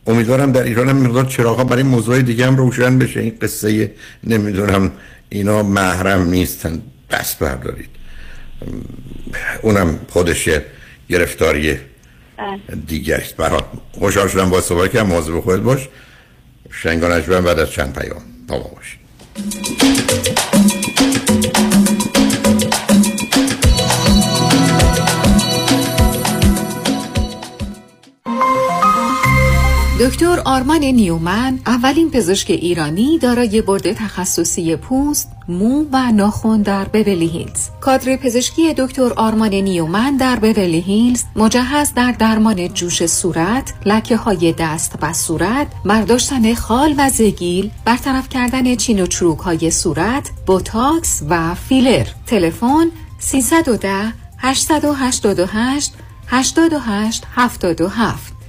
امیدوارم در ایران هم مقدار چراغا برای موضوع دیگه هم روشن بشه. این قصه نمی‌دونم اینا محرم نیستن. دست بردارید. اونم خودش یه دیگه است برات خوشحال شدم با صحبت که مواظب خودت باش. شنگانش بعد از چند پیام. ما باش دکتر آرمان نیومن اولین پزشک ایرانی دارای بورد تخصصی پوست، مو و ناخن در بورلی هیلز. کادر پزشکی دکتر آرمان نیومن در بورلی هیلز مجهز در درمان جوش صورت، لکه های دست و صورت، برداشتن خال و زگیل، برطرف کردن چین و چروک های صورت، بوتاکس و فیلر. تلفن 310 888 88 77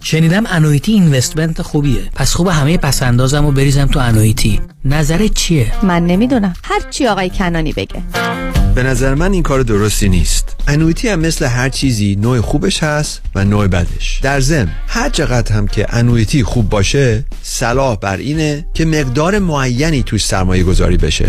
شنیدم annuity investment خوبیه. پس خوب همه پس‌اندازم و بریزم تو annuity. نظرت چیه؟ من نمی‌دونم. هر چی آقای کنانی بگه. به نظر من این کار درستی نیست. انویتی هم مثل هر چیزی نوع خوبش هست و نوع بدش. در ضمن هر چقدر هم که انویتی خوب باشه صلاح بر اینه که مقدار معینی توش سرمایه گذاری بشه.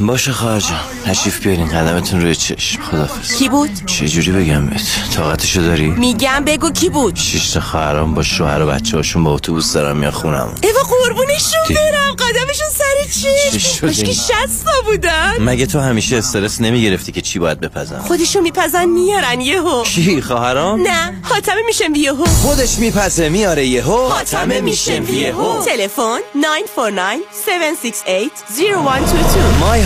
باشه خواهر جان تشریف بیارین قدمتون روی چشم خدافز کی بود؟ چه جوری بگم بهت طاقتشو داری؟ میگم بگو کی بود؟ شش تا خواهرام با شوهر و بچه هاشون با اتوبوس دارن میان خونم ایوا قربونشون برم قدمشون سر چی؟ شده؟ که شستا بودن مگه تو همیشه استرس نمی‌گرفتی که چی باید بپزن؟ خودشون میپزن میارن یهو کی خواهرام؟ نه حاتمه میشم یهو خودش میپزه میاره یهو حاتمه میشم یهو تلفن 949 768 0122 myhatam.com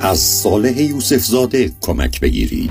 از صالح یوسف زاده کمک بگیرید.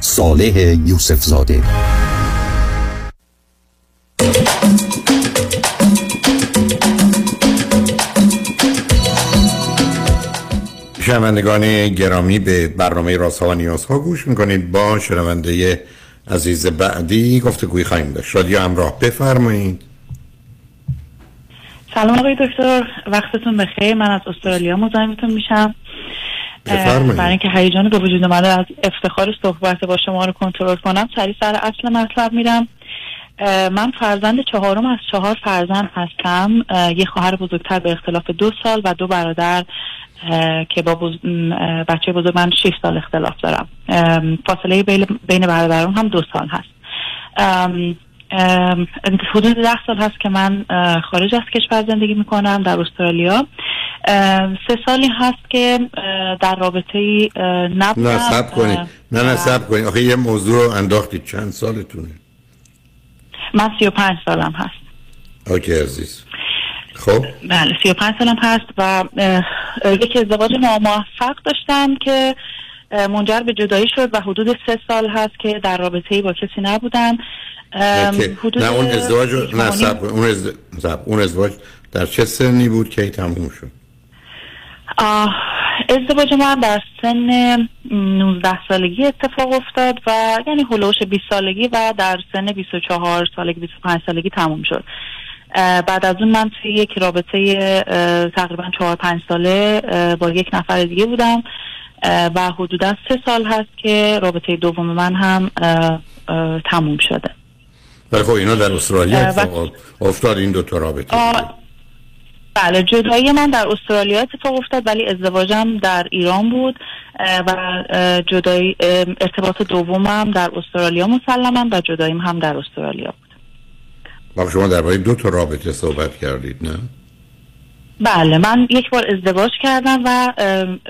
صالح یوسف زاده شنوندگان گرامی به برنامه رازها و نیازها گوش می‌کنید. با شنونده عزیز بعدی گفتگوی خواهیم داشت. رادیو همراه بفرمایید. سلام آقای دکتر. وقتتون بخیر. من از استرالیا مزاحمتون میشم. برای اینکه هیجان به وجود اومده از افتخار صحبت با شما رو کنترل کنم سریع سر اصل مطلب میرم. من فرزند چهارم از چهار فرزند هستم. یه خواهر بزرگتر به اختلاف دو سال و دو برادر که با بز... بچه بزرگ من 6 سال اختلاف دارم. فاصله بین برادران هم دو سال هست. حدود ده سال هست که من خارج از کشور زندگی می‌کنم در استرالیا. سه سالی هست که در رابطه ای نبودم نه سب کنید. نه نه سب کنید. آخه یه موضوع رو انداختید. چند سالتونه؟ من سی و پنج سالم هست. اوکی عزیز. خب؟ بله سی و پنج سالم هست و یک ازدواج ناموفق داشتم که منجر به جدایی شد و حدود سه سال هست که در رابطه ای با کسی نبودم. حدود نه اون ازدواج نه سب اون, ازد... سب. اون ازدواج در چه سنی بود که تموم شد؟ ازدواج من در سن 19 سالگی اتفاق افتاد و یعنی هلوش 20 سالگی و در سن 24 سالگی 25 سالگی تموم شد. بعد از اون من توی یک رابطه تقریبا 4 5 ساله با یک نفر دیگه بودم. و حدودا سه سال هست که رابطه دوم من هم تموم شده. ولی خب اینا در استرالیا افتاد این دو تا رابطه بله جدایی من در استرالیا اتفاق افتاد ولی ازدواجم در ایران بود و جدایی ارتباط دومم در استرالیا مسلما و جداییم هم در استرالیا بود. با شما درباره دو تا رابطه صحبت کردید نه؟ بله من یک بار ازدواج کردم و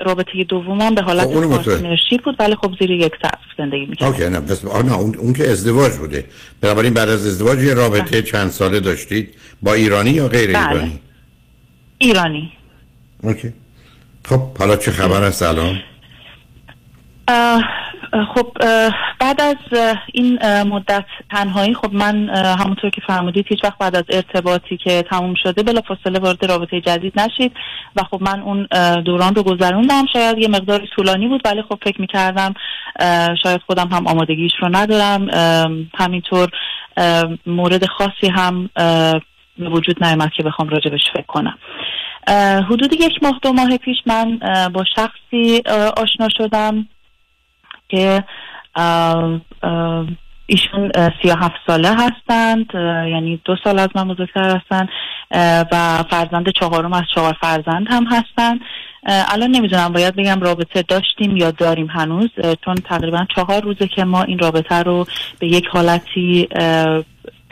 رابطه دومم به حالت خب، متوجه. پارتنرشیپ بود ولی خب زیر یک سقف زندگی می‌کردم. اوکی نه بس آه نه اون, اون که ازدواج بوده. بنابراین بعد از ازدواج یه رابطه چند ساله داشتید؟ با ایرانی یا غیر بله. ایرانی؟ ایرانی. اوکی. خب حالا چه خبر است الان؟ خب بعد از این مدت تنهایی خب من همونطور که فرمودید هیچ وقت بعد از ارتباطی که تموم شده بلا فاصله وارد رابطه جدید نشید و خب من اون دوران رو گذروندم. شاید یه مقداری طولانی بود ولی خب فکر می‌کردم شاید خودم هم آمادگیش رو ندارم. همینطور مورد خاصی هم وجود نیامد که بخوام راجبش فکر کنم. حدود یک ماه دو ماه پیش من با شخصی آشنا شدم که ایشون سی هفت ساله هستند یعنی دو سال از من بزرگتر هستند و فرزند چهارم از چهار فرزند هم هستند الان نمی‌دونم باید بگم رابطه داشتیم یا داریم هنوز چون تقریبا چهار روزه که ما این رابطه رو به یک حالتی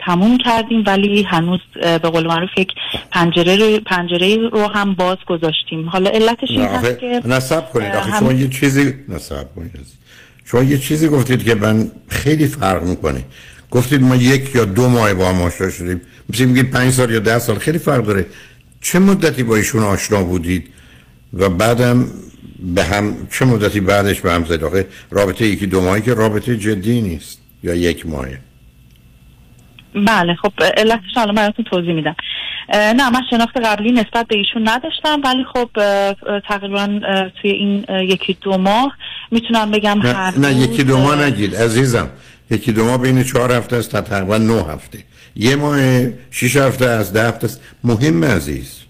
تموم کردیم ولی هنوز به قول معروف یک پنجره رو پنجره رو هم باز گذاشتیم. حالا علتش این هست که نصب کنید. آخه هم- شما یه چیزی نصب کنید. شما یه چیزی گفتید که من خیلی فرق می‌کنه. گفتید ما یک یا دو ماه با هم آشنا شدیم. مثل میگید پنج سال یا ده سال خیلی فرق داره. چه مدتی با ایشون آشنا بودید؟ و بعدم به هم چه مدتی بعدش به هم زد آخه رابطه یکی دو ماهی که رابطه جدی نیست. یا یک ماهه. بله خب علتش حالا من براتون توضیح میدم. نه من شناخت قبلی نسبت به ایشون نداشتم ولی خب تقریبا توی این یکی دو ماه می‌تونم بگم هر نه, نه روز، یکی دو ماه اه، نگید عزیزم. یکی دو ماه بین چهار هفته است تا تقریبا نه هفته. یه ماه شش هفته از ده هفته است. مهم عزیز.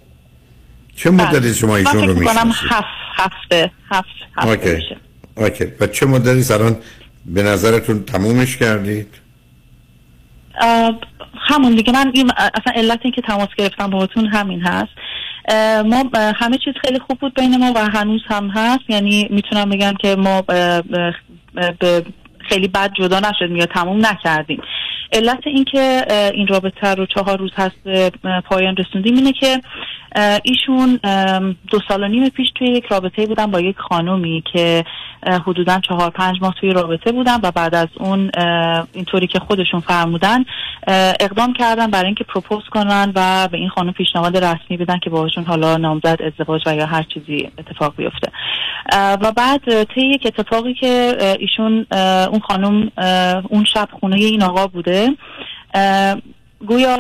چه مدتی شما من ایشون رو می‌شناسید؟ هفت هفته هفت هفته اوکی. میشه. اوکی. و چه مدتی الان به نظرتون تمومش کردید؟ همون دیگه من این اصلا علت این که تماس گرفتم باهاتون همین هست. ما همه چیز خیلی خوب بود بین ما و هنوز هم هست. یعنی می‌تونم بگم که ما به خیلی بد جدا نشدیم یا تموم نکردیم. علت این که اه، این رابطه رو چهار روز هست پایان رسوندیم اینه که ایشون دو سال و نیم پیش توی یک رابطه بودن با یک خانومی که حدودا چهار پنج ماه توی رابطه بودن و بعد از اون اینطوری که خودشون فرمودن اقدام کردن برای اینکه پروپوز کنن و به این خانم پیشنهاد رسمی بدن که باهاشون حالا نامزد ازدواج و یا هر چیزی اتفاق بیفته. و بعد طی یک اتفاقی که ایشون اون خانم اون شب خونه این آقا بوده اه، گویا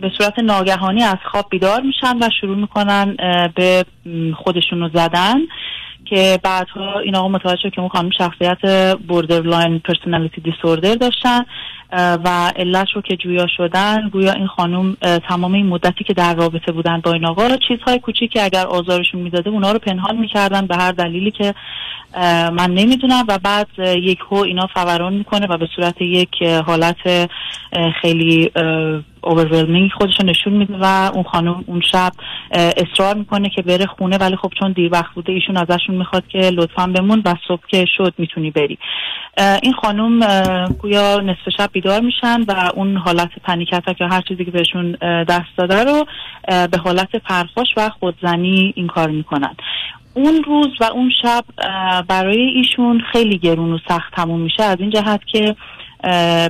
به صورت ناگهانی از خواب بیدار میشن و شروع می‌کنن به خودشون رو زدن که بعدها این آقا متوجه که اون خانم شخصیت borderline personality disorder داشتن. و علت رو که جویا شدن گویا این خانم تمام این مدتی که در رابطه بودن با این آقا چیزهای کوچیکی اگر آزارشون می‌داده اونا رو پنهان می‌کردن به هر دلیلی که من نمی‌دونم. و بعد یک هو اینا فوران می‌کنه و به صورت یک حالت خیلی اوورولمینگ خودش نشون میده و اون خانم اون شب اصرار می‌کنه که بره خونه ولی خب چون دیر وقت بوده ایشون ازشون می‌خواد که لطفا بمون و صبح که شد می‌تونی بری. این خانم گویا نصف شب بیدار میشن و اون حالت پنیک اتک یا هر چیزی که بهشون دست داده رو به حالت پرخوش و خودزنی این کار می‌کنن. اون روز و اون شب برای ایشون خیلی گرون و سخت تموم میشه از این جهت که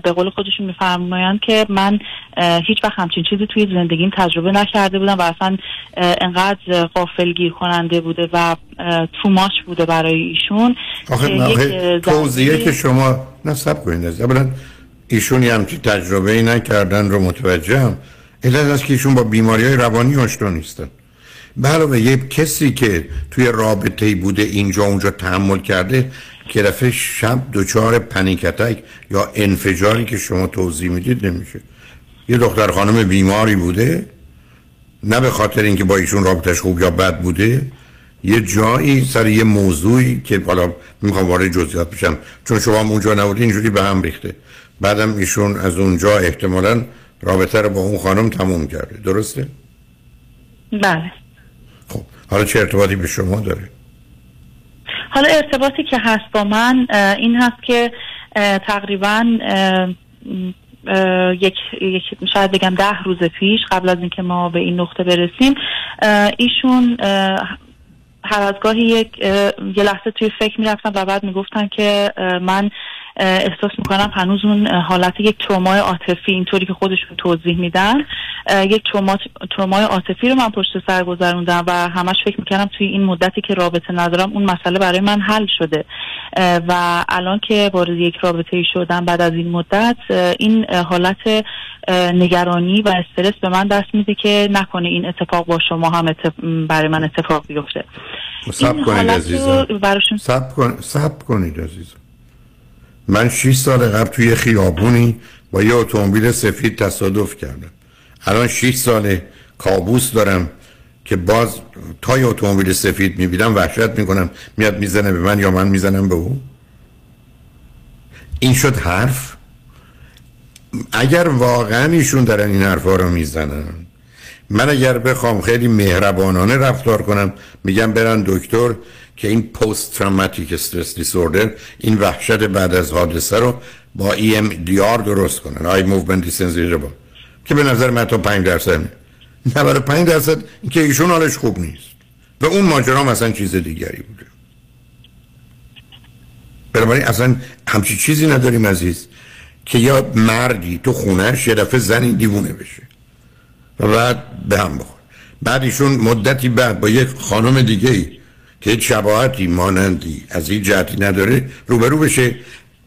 به قول خودشون میفرمایند که من هیچ وقت همچین چیزی توی زندگیم تجربه نکرده بودم و اصلا انقدر غافل گیر کننده بوده و توماش بوده برای ایشون آخه توضیحه که شما نصب کنید اولا ایشون یه همچین تجربه ای نکردن رو متوجهم علت است که ایشون با بیماری های روانی آشنا نیستن. علاوه یه کسی که توی رابطه بوده اینجا اونجا تحمل کرده که دفعه شب دچار پنیکتک یا انفجاری که شما توضیح می‌دید نمیشه یه دختر خانم بیماری بوده نه به خاطر اینکه با ایشون رابطش خوب یا بد بوده یه جایی سر یه موضوعی که حالا می‌خوام وارد جزئیات بشم چون شما اونجا نبودی اینجوری به هم ریخته بعدم ایشون از اونجا احتمالا رابطه رو با اون خانم تموم کرده درسته؟ بله حالا چه ارتباطی به شما داره؟ حالا ارتباطی که هست با من این هست که تقریبا یک, شاید بگم ده روز پیش قبل از اینکه ما به این نقطه برسیم ایشون هر از گاهی یک یه لحظه توی فکر می‌رفتم و بعد می‌گفتن که من احساس می‌کنم هنوز اون حالت یک ترومای عاطفی اینطوری که خودشون توضیح میدن یک تروما ترومای عاطفی رو من پشت سر گذروندم و همش فکر می‌کردم توی این مدتی که رابطه ندارم اون مسئله برای من حل شده. و الان که وارد یک رابطه شدم بعد از این مدت این حالت نگرانی و استرس به من دست میده که نکنه این اتفاق با شما هم برای من اتفاق بیفته. سب این کنید عزیزم. سب, کن... سب کنید عزیزم. من 6 سال قبل توی خیابونی با یه اتومبیل سفید تصادف کردم. الان 6 سال کابوس دارم که باز تا یه اتومبیل سفید می‌بینم وحشت می‌کنم. میاد می‌زنه به من یا من می‌زنم به او؟ این شد حرف؟ اگر واقعا ایشون دارن این حرفا رو می‌زنن. من اگر بخوام خیلی مهربانانه رفتار کنم میگم برن دکتر که این post traumatic stress disorder این وحشت بعد از حادثه رو با EMDR درست کنن eye movement desensitize که به نظر من تا 5 درصد می 95 درصد که ایشون حالش خوب نیست. و اون ماجرا مثلا چیز دیگری بوده. بنابراین اصلا همچی چیزی نداریم عزیز که یا مردی تو خونهش یه دفعه زنی دیوونه بشه و بعد به هم بخور بعد ایشون مدتی بعد با یک خانم دیگه ای که هیچ شباهتی مانندی. از این جهتی نداره روبرو بشه.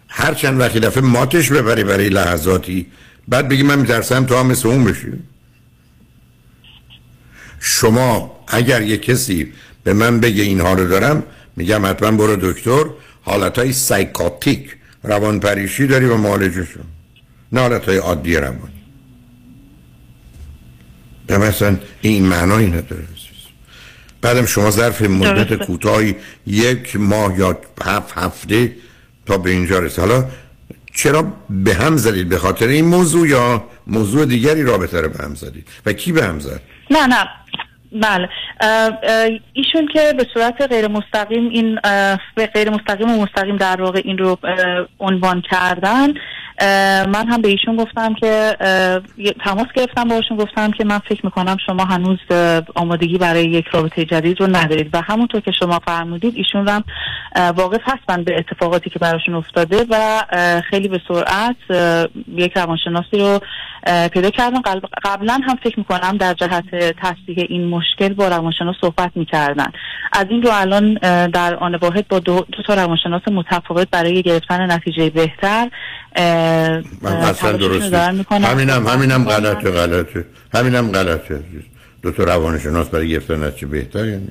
هر چند وقتی دفعه ماتش ببری برای لحظاتی. بعد بگی من میترسم تو هم مثل اون بشی. شما اگر یه کسی به من بگه اینها رو دارم میگم حتما برو دکتر. حالت های سایکاتیک روان پریشی داری و معالجشون. نه حالت های عادی روانی. مثلا این معنایی نداره. بعدم شما ظرف مدت کوتاهی یک ماه یا هفت هفته تا به اینجا رسید. حالا چرا به هم زدید؟ به خاطر این موضوع یا موضوع دیگری رابطه رو به هم زدید؟ و کی به هم زد؟ نه نه. بله. ایشون که به صورت غیر مستقیم این غیر مستقیم و مستقیم در واقع این رو عنوان کردن من هم به ایشون گفتم که تماس گرفتم باشون گفتم که من فکر می‌کنم شما هنوز آمادگی برای یک رابطه جدید رو ندارید و همونطور که شما فرمودید ایشون هم واقف هستن به اتفاقاتی که براشون افتاده و خیلی به سرعت یک روانشناسی رو پیدا کردم. قبلا هم فکر می‌کنم در جهت تصدیح این مشکل با روانشناس صحبت می‌کردن. از این رو الان در آن واحد با دو, دو تا روانشناس متفاوت برای گرفتن نتیجه بهتر اصلا درست همینم همینم غلطه غلطه. همینم غلطه. دو تا روانشناس برای گرفتن نتیجه بهتر یعنی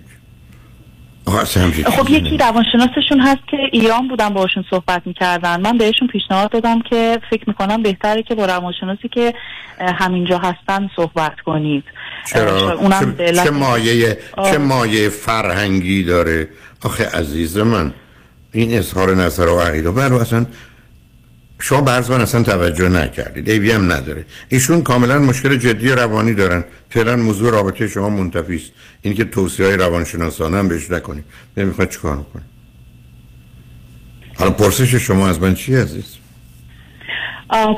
خب یکی روانشناسشون هست که ایران بودن باشون صحبت می‌کردن. من بهشون پیشنهاد دادم که فکر می‌کنم بهتره که با روانشناسی که همینجا هستن صحبت کنید. چرا؟ اونم چه, چه مایه چه مایه فرهنگی داره؟ آخه عزیز من این اظهار نظر و عقیده برو اصلا شما من اصلا توجه نکردید. ایوی هم نداره. ایشون کاملا مشکل جدی روانی دارن. فعلا موضوع رابطه شما منتفی است. این که توصیه های روانشناسانه هم بهش نکنید. نمی‌خواد چیکار کنید حالا پرسش شما از من چی عزیز؟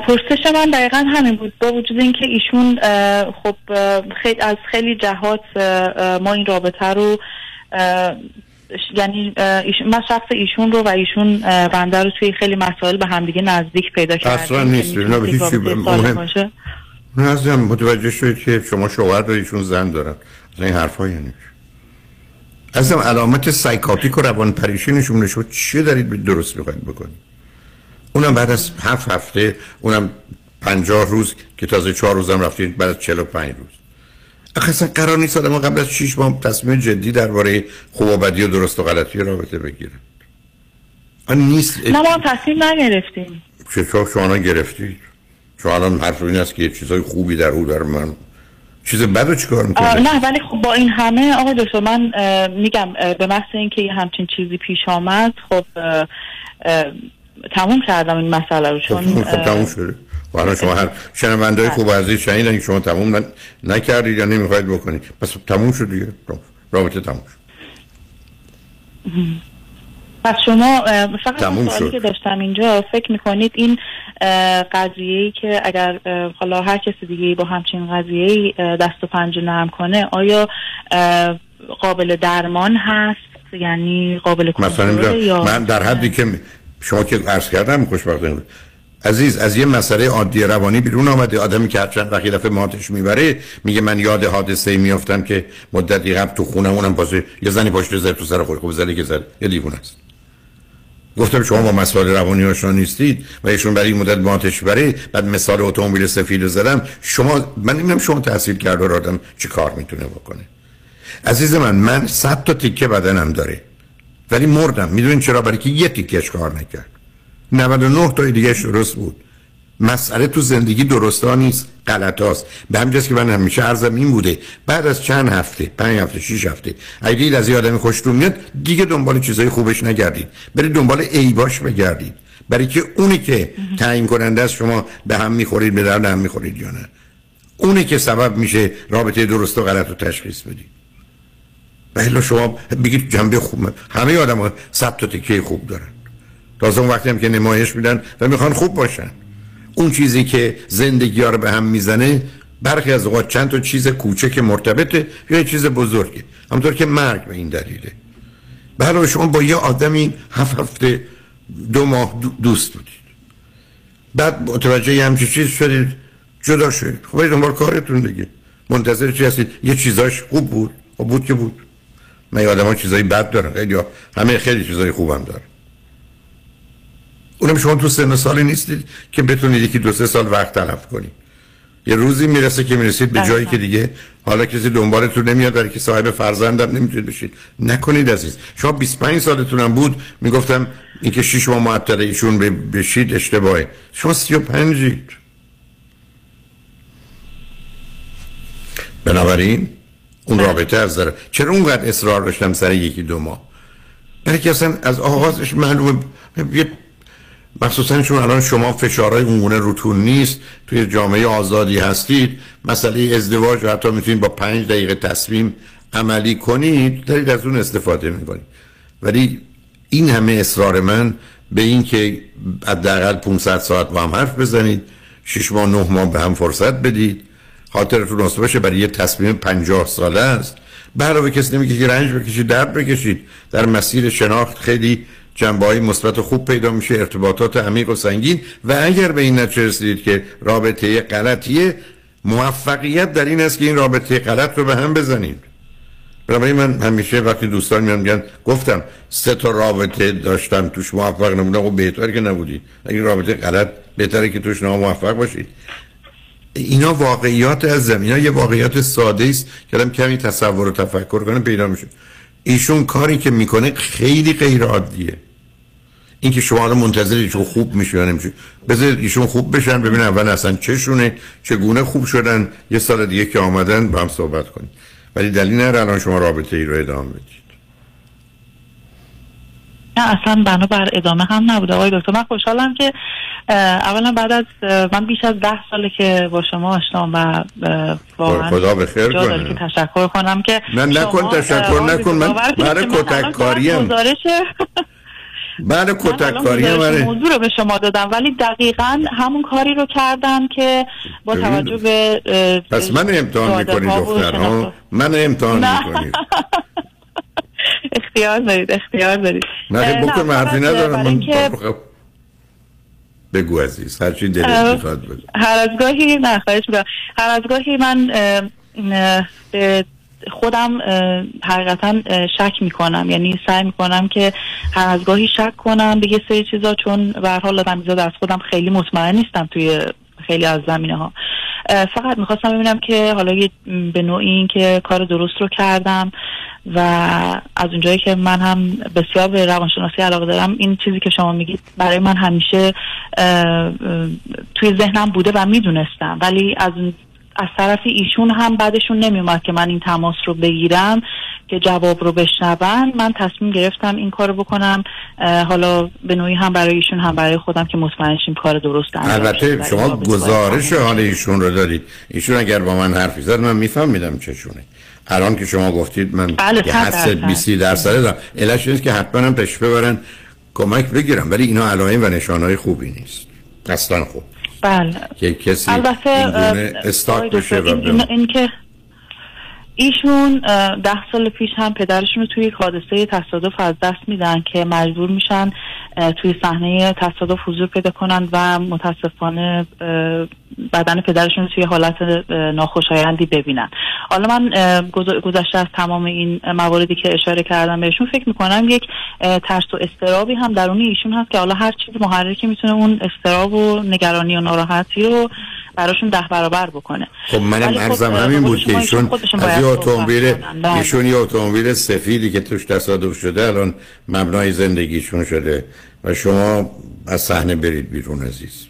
پرسش من دقیقا همین بود. با وجود اینکه ایشون خب خیلی از خیلی جهات ما این رابطه رو یعنی من شخص ایشون رو و ایشون بنده رو توی خیلی مسائل به همدیگه نزدیک پیدا کردیم. اصلا نیست. نه به هیچی مهم نه متوجه شدید که شما شوهر رو ایشون زن دارن. از این حرفا یعنی ازم علامت سایکاتیک و روان پریشی نشون نشد چی دارید درست می‌خواید بکنید. اونم بعد از هفت هفته اونم پنجاه روز که تازه چهار روزم رفتید بعد از چل و پنج روز. اصلا قرار نیست آدم قبل از 6 ماه تصمیم جدی درباره خوب و بدی و درست و غلطی رابطه بگیرن آن نیست. نه ما تصمیم نگرفتیم. چطور شما گرفتید شما الان حرف این است که چیزای خوبی در او در من. چیز بد رو چیکار می‌کنه نه ولی خب با این همه آقای دکتر من میگم به محض اینکه یه همچین چیزی پیش آمد خب تموم کردم این مسئله رو چون خب تموم شده. حالا شما هر شنونده خوب عزیز شنیدن شما تموم نکردید یا نمی‌خواید بکنید. پس تموم شد دیگه. رابطه تموم شد. پس شما فقط سوالی که داشتم اینجا. فکر می‌کنید این قضیه ای که اگر حالا هر کسی دیگه با همچین قضیه دست و پنجه نرم کنه آیا قابل درمان هست؟ یعنی قابل مثلا یا من در حدی که شما که عرض کردم خوشبختانه عزیز از یه مسئله عادی روانی بیرون آمده. آدمی که چند وقتی دفعه ماتش می‌بره میگه من یاد حادثه میافتم که مدتی قبل تو خونم اونم بازه یه زنی پاشت زد تو سر خود خوب زلی که زد یه دیوونه است. گفتم شما با مسائل روانی آشنا نیستید و ایشون برای مدت ماتش بره بعد مثال اتومبیل سفید زدم. شما من نمی‌دونم شما تحصیل کرده رو آدم چی کار می‌تونه بکنه. عزیز من من صد تا تیکه بدنم داره ولی مردم. می‌دونین چرا؟ برای که یه تیکش کار نکرد. 99 تا دیگه درست بود. مسئله تو زندگی درست ها نیست غلط هاست به همجاست که من همیشه عرضم این بوده. بعد از چند هفته پنج هفته شیش هفته اگه دید از یه آدم خوشتون میاد دیگه دنبال چیزای خوبش نگردید. برید دنبال ایباش بگردید. برای که اونی که تعیین کننده است شما به هم می‌خورید به درد هم می‌خورید یا نه. اونی که سبب میشه رابطه درست و غلط رو تشخیص بدید. و شما بگید جنبه خوب همه آدم ها صد تا خوب دارن. تازه اون وقتی هم که نمایش میدن و می‌خوان خوب باشن. اون چیزی که زندگی ها رو به هم می‌زنه برخی از اوقات چند تا چیز کوچک مرتبطه یا چیز بزرگه. همطور که مرگ به این دلیله. برای شما با یه آدمی هفت هفته دو ماه دوست بودید. بعد متوجه یه همچی چیز شدید. جدا شدید. خب دنبال کارتون دیگه. منتظر چی هستید؟ یه چیزاش خوب بود. خب بود که بود. من آدم ها چیزایی بد دارن خیلی همه خیلی چیزای خوبم دارن. اونم شما تو سن سالی نیستید که بتونید یکی دو سه سال وقت تلف کنید. یه روزی می‌رسه که می‌رسید به جایی که دیگه حالا کسی دنبالتون نمیاد برای که صاحب فرزندم نمی‌تونید بشید. نکنید عزیز. شما 25 سالتونم بود می‌گفتم اینکه شش ماه معطل ایشون بشید اشتباهه. شما 35 بنابراین اون رابطه از داره. چرا اونقدر اصرار داشتم سر یکی دو ماه؟ برای که اصلا از آغازش معلومه مخصوصا چون الان شما فشارهای اونگونه روتون نیست توی جامعه آزادی هستید مسئله ازدواج و حتی می‌تونید با پنج دقیقه تصمیم عملی کنید دارید از اون استفاده می‌کنید. ولی این همه اصرار من به این که حداقل 500 ساعت با هم حرف بزنید 6 ماه 9 ماه به هم فرصت بدید خاطرتون اصلا باشه برای یه تصمیم 50 ساله است. برای کسی نمیگه که رنج بکشید درد بکشید. در مسیر شناخت خیلی جنبه های مثبت خوب پیدا میشه ارتباطات عمیق و سنگین. و اگر به این نتیجه رسیدید که رابطه غلطیه موفقیت در این است که این رابطه غلط رو به هم بزنید. بنابراین من همیشه وقتی دوستان میان میگن گفتم سه تا رابطه داشتم توش موفق نبودم خب بهتره که نبودی. اگه رابطه غلط بهتره که توش موفق باشید. اینا واقعیات از زمین یه واقعیت ساده است که کمی تصور و تفکر کنه پیدا میشه. ایشون کاری که می‌کنه خیلی غیر عادیه این که شما رو منتظر ایشون خوب میشه یا نمیشه بذارید ایشون خوب بشن ببین اول اصلا چشونه چگونه خوب شدن. یه سال دیگه که آمدن با هم صحبت کنید ولی دلیل نره الان شما رابطه ای رو ادامه بدید. نه اصلا بنا بر ادامه هم نبوده. آقای دکتر من خوشحالم که اولا بعد از من بیش از ده ساله که با شما آشنام و واقعا خدا به خیر کنه. که تشکر کنم که نه نکن تشکر نکن. من برای کتک کاریم. بعد [laughs] کتک کاری موضوع رو به شما دادم ولی دقیقا همون کاری رو کردم که با توجه به پس من امتحان می‌کنی دختر ها من امتحان می‌کنی. [laughs] اختیار دارید اختیار دارید. نه بکن من حرفی ندارم من بگو عزیز هر چی دلت می‌خواد بگو. هر از گاهی نه خواهش هر از گاهی من به خودم حقیقتا شک می‌کنم. یعنی سعی می‌کنم که هر از گاهی شک کنم به یه سری چیزا چون به حال آدم از خودم خیلی مطمئن نیستم توی خیلی از زمینه ها فقط می‌خواستم ببینم که حالا به نوعی این که کار درست رو کردم و از اونجایی که من هم بسیار به روانشناسی علاقه دارم این چیزی که شما میگید برای من همیشه توی ذهنم بوده و می‌دونستم. ولی از از طرف ایشون هم بعدشون نمیومد که من این تماس رو بگیرم که جواب رو بشنون. من تصمیم گرفتم این کار رو بکنم حالا به نوعی هم برای ایشون هم برای خودم که مطمئنشیم کار درست البته شما گزارش حال ایشون رو دارید ایشون اگر با من حرفی زد من میفهمیدم چشونه. الان که شما گفتید من بله یه حسد 20 درصد دارم. علتش که حتما هم تشبه برن کمک بگیرم ولی اینا علائم و نشانهای خوبی نیست. اصلا خوب. بله. که کسی البته استاک بشه این, این که ایشون ده سال پیش هم پدرشون رو توی حادثه تصادف از دست میدن که مجبور میشن توی صحنه تصادف حضور پیدا کنند و متاسفانه بدن پدرشون توی حالت ناخوشایندی ببینن. حالا من گذشته از تمام این مواردی که اشاره کردم بهشون فکر می‌کنم یک ترس و استرابی هم درونی ایشون هست که حالا هر چیز محرکی می‌تونه اون استراب و نگرانی و ناراحتی رو براشون ده برابر بکنه. خب منم ارزم خب همین بود که ایشون از یه اتومبیل بله. ایشون یه اتومبیل سفیدی که توش تصادف شده الان مبنای زندگیشون شده و شما از صحنه برید بیرون عزیز.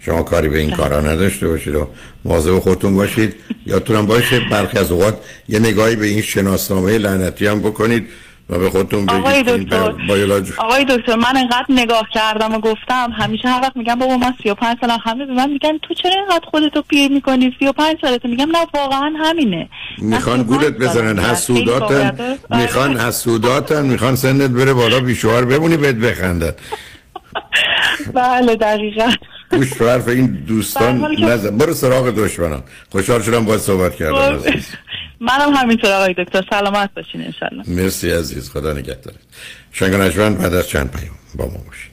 شما کاری به این بله. کارا نداشته باشید و مواظب خودتون باشید. یادتونم باشه برخی از اوقات یه نگاهی به این شناسنامه لعنتی هم بکنید. و به خودتون آقای دکتر آقای دکتر من انقدر نگاه کردم و گفتم همیشه هر وقت میگم بابا من 35 سالم همه به من میگن تو چرا اینقدر خودتو پیر می‌کنی؟ 35 سالته. میگم نه واقعا همینه. می‌خوان گولت بزنن حسوداتن. می‌خوان حسوداتن می‌خوان سنت بره بالا بیشوار بمونی بهت بخندن. [laughs] بله دقیقا. گوش رو حرف این دوستان نزن. برو سراغ دشمنان. خوشحال شدم باید صحبت کردم. منم همینطور آقای دکتر. سلامت باشین انشالله مرسی عزیز. خدا نگهدارت. شنگ بعد از چند پیام با ما باشید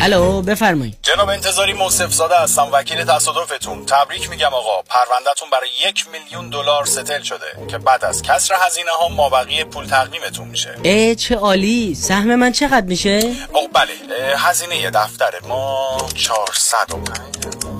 الو بفرمایید. جناب انتظاری موصف زاده هستم وکیل تصادفتون. تبریک میگم آقا پروندهتون برای یک میلیون دلار settle شده که بعد از کسر هزینه ها مابقی پول تقدیمتون میشه. ای چه عالی. سهم من چقدر میشه؟ او بله هزینه دفتر ما 405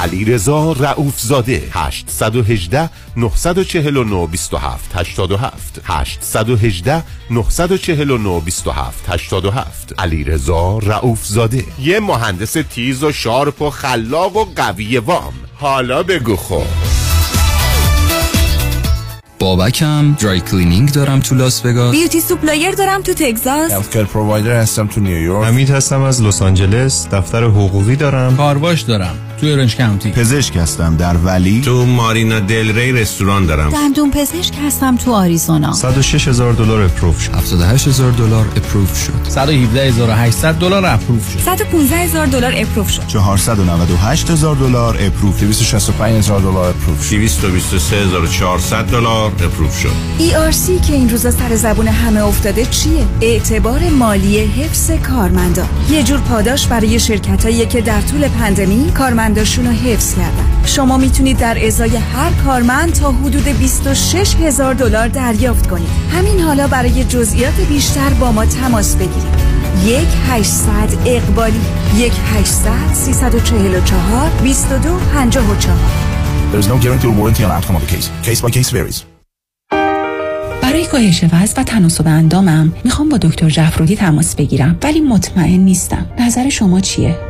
علی رضا رئوف زاده 818 949 27 87 818 949 27 87 علی رضا رئوف زاده یه مهندس تیز و sharp و خلاق و قوی وام. حالا بگو خب. بابکم dry cleaning دارم تو لاس وگاس. beauty supply دارم تو تگزاس. healthcare provider هستم تو نیویورک. حمید هستم از لس آنجلس. دفتر حقوقی دارم. کارواش دارم. تو اورنج کانتی پزشک هستم در valley. تو مارینا دل ری رستوران دارم. دندون پزشک هستم تو آریزونا. 106 هزار دلار approve شد. 78 هزار دلار approve شد. 117800 دلار approve شد. 115 هزار دلار approve شد. 498 هزار دلار اپروف 265 هزار دلار اپروف شد. 223 هزار 400 دلار اپروف شد. ERC که این روزا سر زبون همه افتاده چیه؟ اعتبار مالی حفظ کارمندان یه جور پاداش برای شرکتایی که در طول پندمی کارمنداشون رو حفظ کردن. شما می‌تونید در ازای هر کارمند تا حدود 26 هزار دلار دریافت کنید. همین حالا برای جزئیات بیشتر با ما تماس بگیرید. یک 800 اقبالی یک 800 344 22 54 There is no guarantee or warranty on outcome of the case. Case by case varies. برای کاهش وزن و تناسب اندامم می‌خوام با دکتر جعفرودی تماس بگیرم ولی مطمئن نیستم. نظر شما چیه؟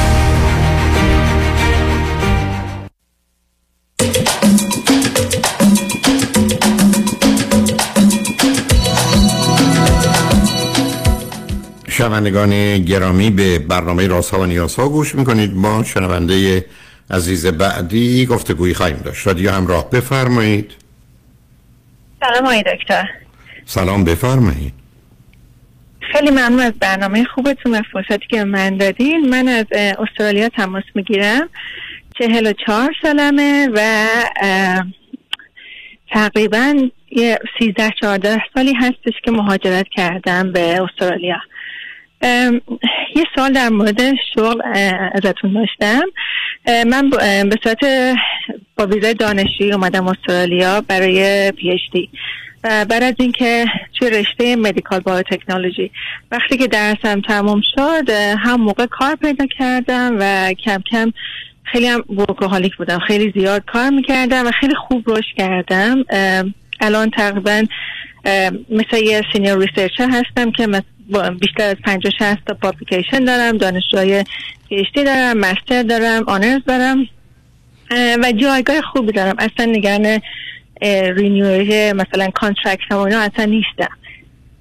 شنوندگان گرامی به برنامه رازها و نیازها گوش می‌کنید. ما شنونده عزیز بعدی گفتگویی خواهیم داشت. رادیو همراه بفرمایید. سلام آقای دکتر. سلام بفرمایید. خیلی ممنون از برنامه خوبتون و فرصتی که به من دادین. من از استرالیا تماس می‌گیرم. چهل و چهار سالمه و تقریبا یه سیزده چهارده سالی هستش که مهاجرت کردم به استرالیا. یه سال در مورد شغل ازتون داشتم. من به صورت با ویزای دانشجویی اومدم استرالیا برای پی اچ دی و بعد از اینکه توی رشته مدیکال بایوتکنولوژی وقتی که درسم تموم شد هم موقع کار پیدا کردم و کم کم خیلی هم ورکوهالیک بودم. خیلی زیاد کار می‌کردم و خیلی خوب رشد کردم. الان تقریبا مثل یه senior researcher هستم که بیشتر از 50 60 تا publication دارم دانشجوی PhD دارم master دارم honours دارم. و جایگاه خوبی دارم. اصلا نگران renew ی مثلا contract و اینا اصلا نیستم.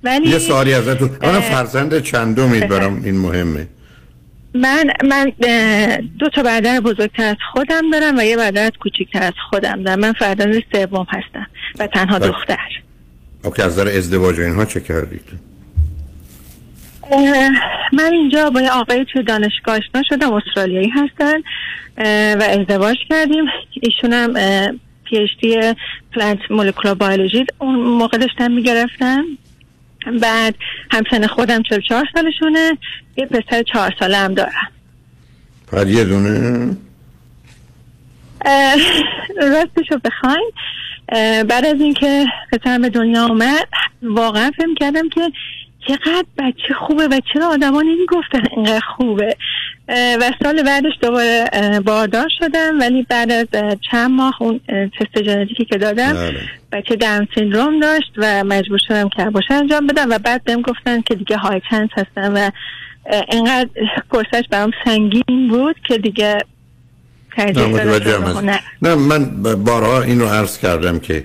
ولی یه سوالی ازتون. اه، فرزند چندمید برام این مهمه؟ من من دو تا برادر بزرگتر از خودم دارم و یه برادر کوچیکتر از خودم دارم. من فرزند سوم هستم و تنها بله. اوکی از نظر ازدواج اینها چه کردید؟ من اینجا با یه آقای توی دانشگاه آشنا شدم استرالیایی هستن و ازدواج کردیم. ایشون هم پی اچ دی پلانت مولکولار بیولوژی اون موقع داشتم می‌گرفتم بعد همسن خودم 44 سالشونه یه پسر چهار ساله هم دارم. فقط یه دونه؟ راستشو بخواین. بعد از اینکه پسرم به دنیا آمد واقعا فهم کردم که چقدر بچه خوبه و چرا آدما نمی‌گفتن اینقدر خوبه. و سال بعدش دوباره باردار شدم. ولی بعد از چند ماه اون تست ژنتیکی که دادم بچه داون سیندروم داشت و مجبور شدم که ابوشه انجام بدم و بعد بهم گفتن که دیگه های چانس هستم و اینقدر پرسش برام سنگین بود که دیگه نه. نه. من بارها این رو عرض کردم که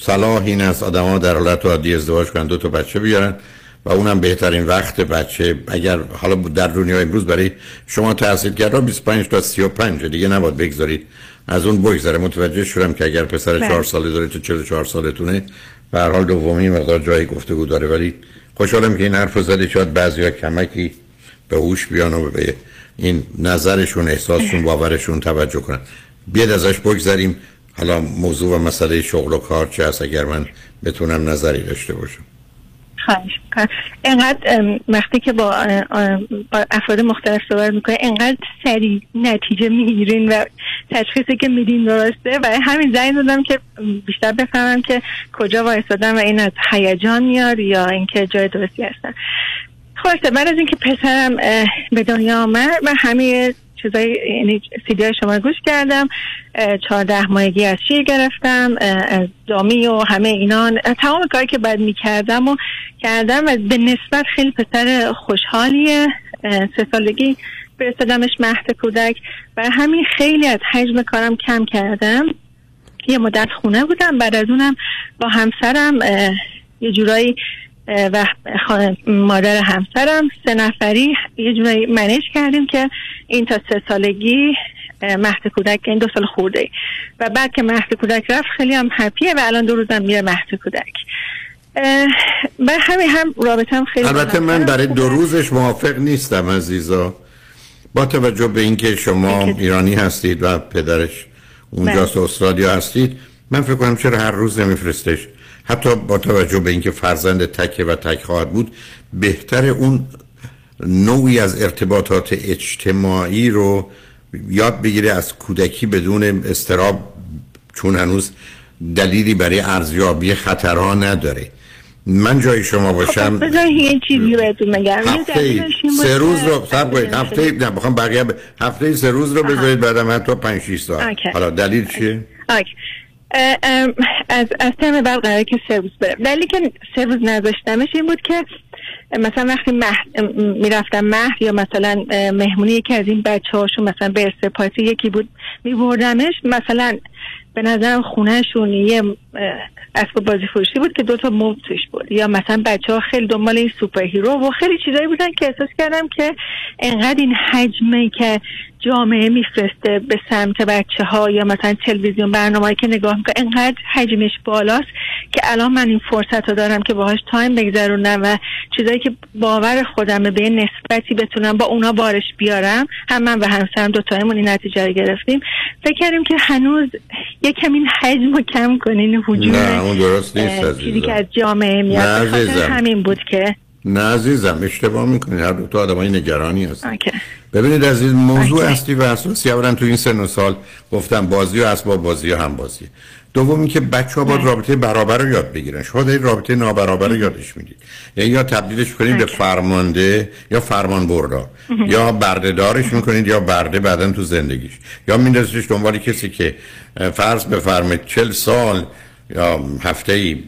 صلاح این است آدم ها در حالت عادی ازدواج کنن دو تا بچه بیارن و اونم بهترین وقت بچه اگر حالا در دنیا امروز برای شما تحصیل کرده 25 تا 35 دیگه نباید بگذارید از اون بگذره متوجه شدم که اگر پسر بله. 4 ساله داره تو 44 سالتونه به هر حال دومی مقدار جای گفتگو داره ولی خوشحالم که این حرف رو زدی شاید بعضیا کمکی به هوش بیان و به این نظرشون احساسشون باورشون توجه کنن. بیاد ازش بگذریم. حالا موضوع و مسئله شغل و کار چه هست اگر من بتونم نظری داشته باشم. خواهش اینقدر وقتی که با, با افراد مختلف صحبت می‌کنه اینقدر سریع نتیجه می‌گیرین و تشخیصی که میدین درسته. و همین زنگ دادم که بیشتر بفهمم که کجا وایستادم و این از هیجان میاد یا اینکه جای درستی هستن. خلاصه بعد از اینکه پسرم به دنیا آمد من همه چیزای یعنی سیدی های شما گوش کردم چهارده ماهگی از شیر گرفتم از دامی و همه اینا اه، تمام کاری که باید می‌کردم و کردم و به نسبت خیلی پسر خوشحالیه. سه سالگی فرستادمش مهد کودک و همین خیلی از حجم کارم کم کردم. یه مدت خونه بودم بعد از اونم با همسرم یه جورایی و مادر همسرم سه نفری یه جورایی منیج کردیم که این تا سه سالگی مهد کودک این دو سال خورده و بعد که مهد کودک رفت خیلی هم هپیه و الان دو روزم میره مهد کودک. و همین هم رابطه هم خیلی البته من برای. دو روزش موافق نیستم عزیزا. با توجه به اینکه شما ایرانی هستید و پدرش اونجاست استرالیا هستید من فکر کنم چرا هر روز نمیفرستش. حتی با توجه به اینکه فرزند تکه و تک خواهد بود بهتر اون نوعی از ارتباطات اجتماعی رو یاد بگیره از کودکی بدون استراب چون هنوز دلیلی برای ارزیابی خطرها نداره. من جای شما باشم. بذار یه چیزی بهتون هفته سه روز رو صبر کنید. هفته نه بخوام بقیه ب... هفته سه روز رو بذارید بعدم حتی 5 6 ساعت. حالا دلیل چیه. از از ترم بعد قراره که سه روز برم دلیلی که سه روز نذاشتمش این بود که مثلا وقتی مهد می‌رفتم مهد یا مثلا مهمونی یکی از این بچه هاشون مثلا به پارتی یکی بود میبردمش مثلا به نظرم خونهشون یه اسباب بازی فروشی بود که دوتا موب توش بود. یا مثلا بچه ها خیلی دنبال این superhero و خیلی چیزایی بودن که احساس کردم که انقدر این حجمه که جامعه میفرسته به سمت بچه ها یا مثلا تلویزیون برنامه که نگاه می‌کنه انقدر حجمش بالاست که الان من این فرصت رو دارم که باهاش تایم بگذرونم و چیزایی که باور خودمه به نسبتی بتونم با اونا بارش بیارم هم من و همسرم دوتایمون این نتیجه رو گرفتیم. فکر کردیم که هنوز یه کمی حجم رو کم کنین حجوم نه اون درست نیست چیزی که از جامعه میاد. همین بود که. نه عزیزم اشتباه می‌کنید. هر دو تا آدمای نگرانی هست ببینید عزیز موضوع اصلی و اساسی اولا تو این سن و سال گفتم بازی و اسباب بازی و هم بازی. دومی که بچه ها باید رابطه برابر رو یاد بگیرن. شما دارید رابطه نابرابر رو یادش می‌دید یعنی یا تبدیلش کنید به فرمانده یا فرمان بردار یا بردهدارش می‌کنید یا برده بعدا تو زندگیش. یا میندازیش دنبال کسی که فرض بفرمایید چل سال یا هفته ای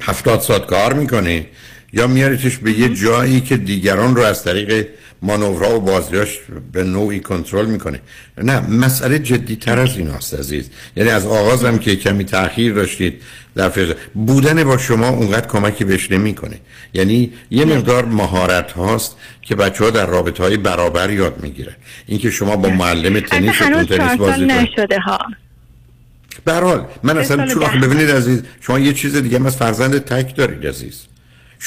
هفتاد ساعت کار می‌کنه یا میاریتش به یه جایی که دیگران رو از طریق مانورها و بازیاش به نوعی کنترل می‌کنه. نه مسئله جدی تر از این هست عزیز. یعنی از آغاز هم که کمی تاخیر داشتید در فضا. بودن با شما اونقدر کمکی بهش نمی‌کنه. یعنی یه مقدار مهارت هاست که بچه ها در رابطه های برابر یاد می‌گیرن. اینکه شما با معلم تنیس تنیس بازی نشده ها. برحال من اصلا چون ببینید عزیز شما یه چیز دیگه هم از فرزند تک دارید عزیز.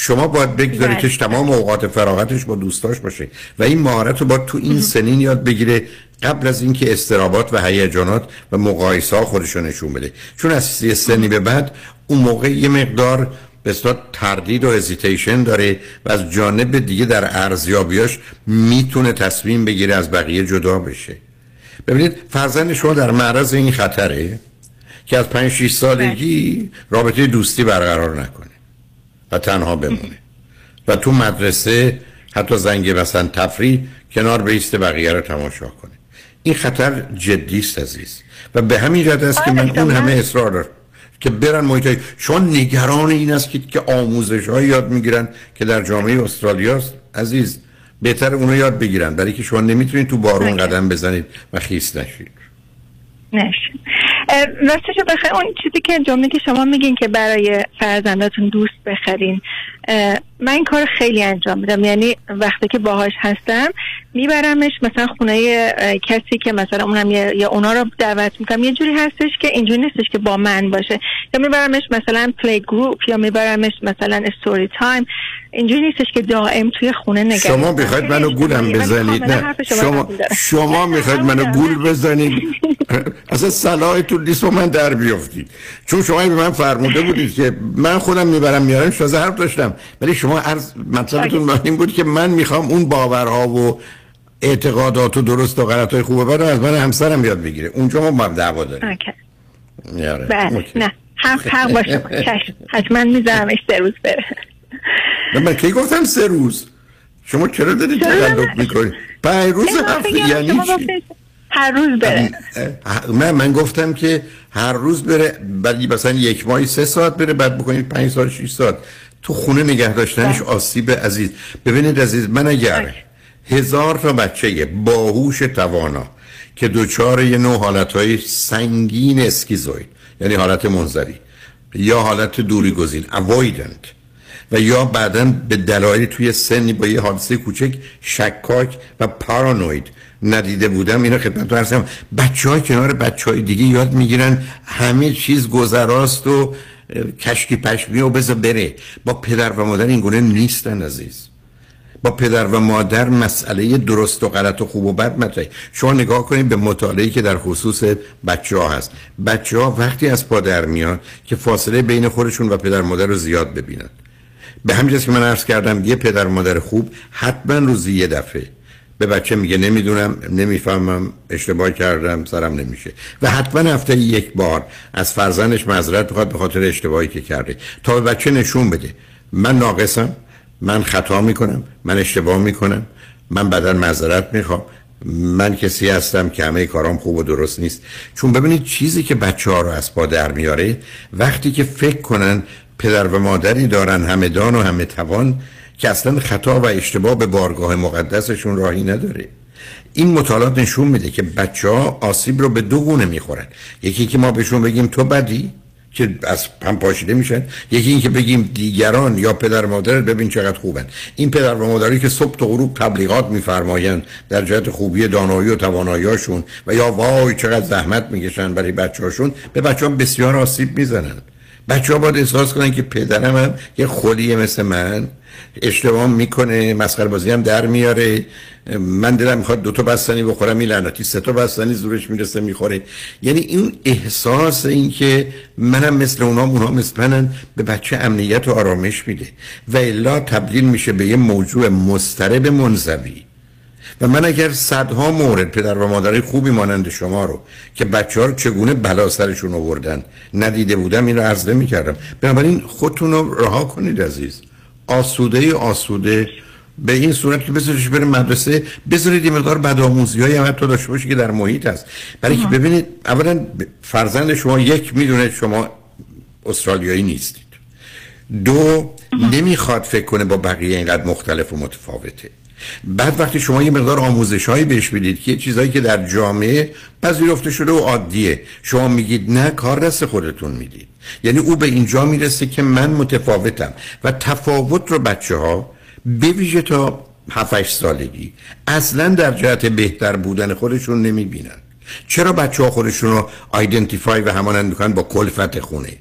شما باید بگذاریدش تمام اوقات فراغتش با دوستاش باشه. و این مهارت رو باید تو این سنین یاد بگیره قبل از اینکه استرابات و هیجانات و مقایسه ها خودشو نشون بده. چون از یه سنی به بعد اون موقع یه مقدار به تردید و هزیتیشن داره و از جانب دیگه در ارزیابیاش می‌تونه تصمیم بگیره از بقیه جدا بشه. ببینید فرزند شما در معرض این خطره که از 5 6 سالگی رابطه دوستی برقرار نکنه. و تنها بمونه. و تو مدرسه حتی زنگ مثلا تفریح کنار بیست بقیه رو تماشا کنه. این خطر جدی است عزیز. و به همین جهت است که من اون همه اصرار دارم که برن محیط شما نگران این است که, که آموزش های یاد می‌گیرن که در جامعه استرالیا عزیز بهتر اونو یاد بگیرن. برای که شما نمی‌تونید تو بارون قدم بزنید و خیس نشید. نشید راستش بخیر اون چیزی که جمله که شما میگین که برای فرزنداتون دوست بخرین من این کار خیلی انجام میدم. یعنی وقتی که باهاش هستم میبرمش مثلا خونه کسی که مثلا اونم یا اونا رو دعوت می‌کنم. یه جوری هستش که اینجوری نیستش که با من باشه. یا میبرمش مثلا play group یا میبرمش مثلا story time اینجوری نیستش که دائم توی خونه نگه شما می‌خواید منو گولم بزنید؟ نه. شما شما می‌خواید منو [laughs] گول بزنید؟ [laughs] اصلا صلاحتون نیست من در بیافتید. چون شما به من فرموده بودید که من خودم می‌برم میارم شازه حرف داشتم. ولی شما عرض مطلبتون این بود که من می‌خوام اون باورها و اعتقادات و درست و غلط های خوبه بعد از من همسرم یاد بگیره. اونجا ما دعوا داریم. بله. نه. حق حق باشه. [laughs] حتما میذارمش سه روز بره. من کی گفتم سه روز؟ شما چرا دارید تقلب می‌کنید؟ پنج روز هفته یعنی چی؟ هر روز بره. من من گفتم که هر روز بره بعد مثلا یک ماهی سه ساعت بره بعد بکنید پنج ساعت شیش ساعت. تو خونه نگه داشتنش بله. آسیب عزیز. ببینید عزیز من اگر هزار تا بچه باهوش توانا که دوچار یه نوع حالتهای سنگین اسکیزوید یعنی حالت منظری یا حالت دوری گزین avoidant و یا بعدا به دلایلی توی سنی با یه حادثه کوچک شکاک و پارانوید ندیده بودم اینو خدمت هستم. بچه های کنار بچه های دیگه یاد می‌گیرن همه چیز گذراست و کشکی پشمی و بذار بره. با پدر و مادر این گونه نیستن عزیز. با پدر و مادر مسئله درست و غلط و خوب و بد مطرحه. شما نگاه کنید به مطالعه که در خصوص بچه ها هست. بچه ها وقتی از پادر میان که فاصله بین خودشون و پدر مادر رو زیاد ببینن. به همین که من عرض کردم یه پدر مادر خوب حتما روزی یه دفعه. به بچه میگه نمی‌دونم نمی‌فهمم اشتباه کردم سرم نمیشه. و حتما هفته یک بار از فرزندش معذرت بخواد به خاطر اشتباهی که کرده. تا به بچه نشون بده. من ناقصم من خطا می‌کنم من اشتباه می‌کنم من بدن معذرت می‌خوام. من کسی هستم که همه کارام خوب و درست نیست. چون ببینید چیزی که بچه ها رو از پا در میاره وقتی که فکر کنن پدر و مادری دارن همه دان و همه توان که اصلا خطا و اشتباه به بارگاه مقدسشون راهی نداره. این مطالعات نشون میده که بچه ها آسیب رو به دو گونه می‌خورن. یکی که ما بهشون بگیم تو بدی که از هم پاشیده میشن. یکی این که بگیم دیگران یا پدر مادر ببین چقدر خوبن. این پدر و مادری که صبح تا غروب تبلیغات میفرمایند در جهت خوبی دانایی و تواناییاشون و یا وای چقدر زحمت می‌کشن برای بچه هاشون به بچه ها بسیار آسیب می‌زنن. بچه ها باید احساس کنن که پدرم هم یه خلیه مثل من. اشتباه می‌کنه مسخره بازی هم در میاره. من دلم می‌خواد دو تا بستنی بخورم این لعنتی سه تا بستنی زورش می‌رسه می‌خوره. یعنی این احساس این که منم مثل اونا اونها مثل منن به بچه امنیت و آرامش میده. و الا تبدیل میشه به یه موضوع مسترب منزوی و من اگر صدها مورد پدر و مادر خوبی مانند شما رو که بچه ها رو چگونه بلا سرشون آوردن ندیده بودم این رو عرض می‌کردم. بنابراین خودتون رو رها کنید عزیز. آسوده آسوده به این صورت که بذاریش بره مدرسه بذارید یه مقدار بدآموزی های هم حتی داشته باشه که در محیط هست. برای که ببینید اولا فرزند شما یک می‌دونه شما استرالیایی نیستید. دو نمی‌خواد فکر کنه با بقیه اینقدر مختلف و متفاوته. بعد وقتی شما یه مقدار آموزش هایی بهش می‌دید که چیزهایی که در جامعه پذیرفته شده و عادیه شما میگید نه کار دست خودتون می‌دید. یعنی او به اینجا می‌رسه که من متفاوتم و تفاوت رو بچه ها به ویژه تا 7 سالگی اصلا در جهت بهتر بودن خودشون نمی‌بینن. چرا بچه ها خودشون رو آیدنتیفای و همانند می‌کنن با کلفت خونه؟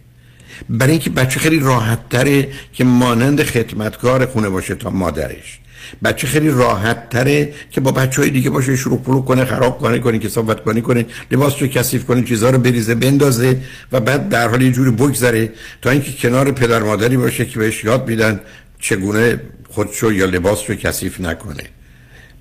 برای اینکه بچه خیلی راحت تره که مانند خدمتکار خونه باشه تا مادرش. بچه خیلی راحت تره که با بچه های دیگه باشه شروع پلو کنه خراب کنه کنه صحبت کنه کنه لباس رو کثیف کنه چیزها رو بریزه بندازه و بعد در حال یه جوری بگذره تا اینکه کنار پدر مادری باشه که بهش یاد میدن چگونه خودشو یا لباس رو کثیف نکنه.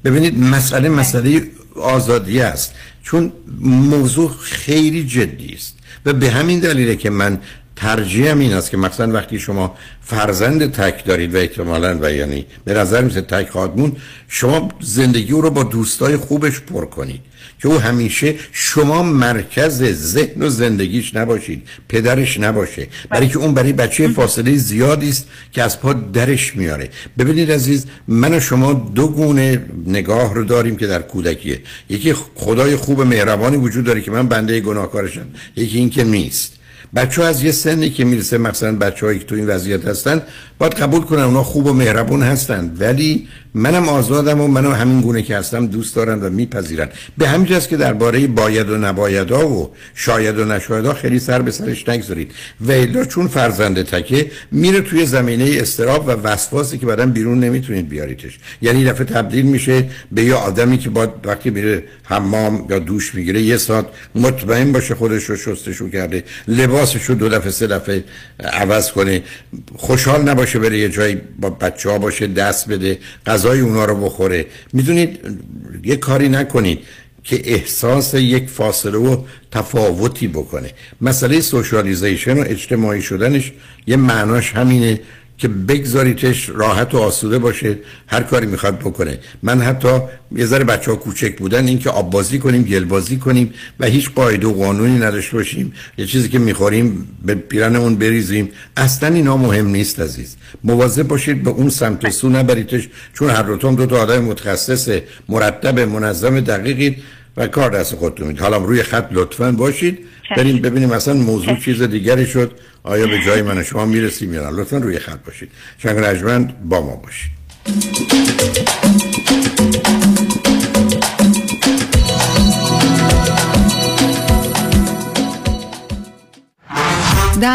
ببینید مسئله مسئله آزادی است. چون موضوع خیلی جدی است و به همین دلیله که من ترجیحم این است که مثلا وقتی شما فرزند تک دارید و احتمالا و یعنی به نظر میسه تک خواهدمون شما زندگی او رو با دوستای خوبش پر کنید که او همیشه شما مرکز ذهن و زندگیش نباشید پدرش نباشه. برای که اون برای بچه فاصله زیادی است که از پا درش میاره. ببینید عزیز من و شما دو گونه نگاه رو داریم که در کودکیه. یکی خدای خوب مهربانی وجود داره که من بنده گناهکارشم. یکی این که نیست. بچه ها از یه سنی که می‌رسه مثلا بچه هایی که تو این وضعیت هستن باید قبول کنن اونا خوب و مهربون هستن. ولی منم آزادم و منم همین گونه که هستم دوست دارن و میپذیرن. به همین جاست که درباره باید و نبایدها و شاید و نشایدها خیلی سر به سرش نگذارید. و چون فرزند تکه میره توی زمینه استراب و وسواسی که بعدم بیرون نمی‌تونید بیاریدش. یعنی دفعه تبدیل میشه به یه آدمی که با وقتی میره حمام یا دوش می‌گیره یه ساعت مطمئن باشه خودش رو شستشو کرده. لباسش رو دو دفعه سه دفعه عوض کنه. خوشحال نباشه بره یه جایی با بچه ها باشه دست بده غذای اونا رو بخوره. می‌دونید یه کاری نکنید که احساس یک فاصله و تفاوتی بکنه. مسئله سوشالیزیشن و اجتماعی شدنش یه معناش همینه. که بگذاریتش راحت و آسوده باشه هر کاری می‌خواد بکنه. من حتی یه ذره بچه ها کوچک بودن این که آب بازی کنیم گل بازی کنیم و هیچ قاعده و قانونی نداشته باشیم. یه چیزی که می‌خوریم به پیرنمون بریزیم. اصلا اینا مهم نیست عزیز. مواظب باشید به اون سمت و سو نبریدش چون هر روتون دو تا آدم متخصص مرتب منظم دقیقی و کار دست خودتون حالا روی خط لطفا باشید. بریم ببینیم مثلا موضوع چیز دیگری شد. آیا به جای من شما می‌رسیم یا نه؟ لطفا روی خط باشید. شنگ رجمند با ما باشید.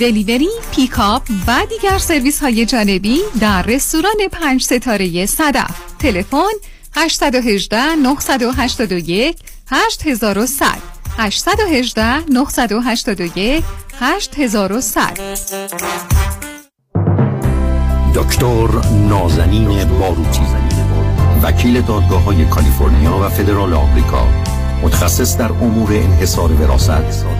delivery، pickup و دیگر سرویس های جانبی در رستوران پنج ستاره صدف. تلفن 818 981 8100 818 981 8100 دکتر نازنین باروتی وکیل دادگاه های کالیفرنیا و فدرال آمریکا متخصص در امور انحصار وراثت.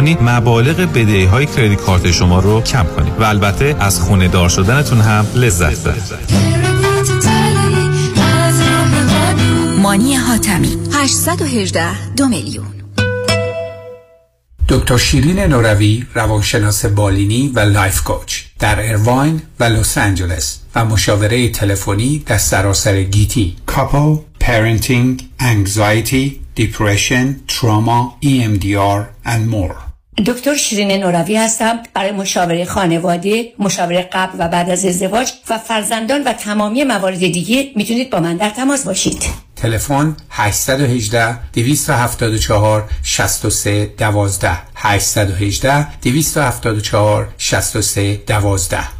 مبالغ بدهی های کردیت کارت شما رو کم کنید و البته از خونه دار شدنتون هم لذت ببرید. مانی حاتمی 818 دو میلیون. دکتر شیرین نوروی روانشناس بالینی و life coach در ایرواین و لس آنجلس و مشاوره تلفنی در سراسر گیتی. couple parenting anxiety depression trauma EMDR and more. دکتر شیرین نوروی هستم. برای مشاوره خانواده مشاوره قبل و بعد از ازدواج و فرزندان و تمامی موارد دیگه می‌تونید با من در تماس باشید. تلفن 818 274 63 12 818 274 63 12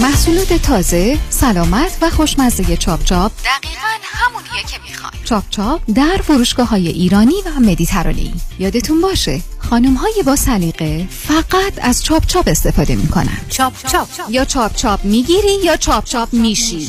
محصولات تازه، سلامت و خوشمزه چاپ چاپ. دقیقا همونیه که می‌خوای. چاپ چاپ در فروشگاه های ایرانی و مدیترانه‌ای. یادتون باشه خانم های با سلیقه فقط از چاپ چاپ استفاده می‌کنن. چاپ چاپ. یا چاپ چاپ می‌گیری یا چاپ چاپ میشی.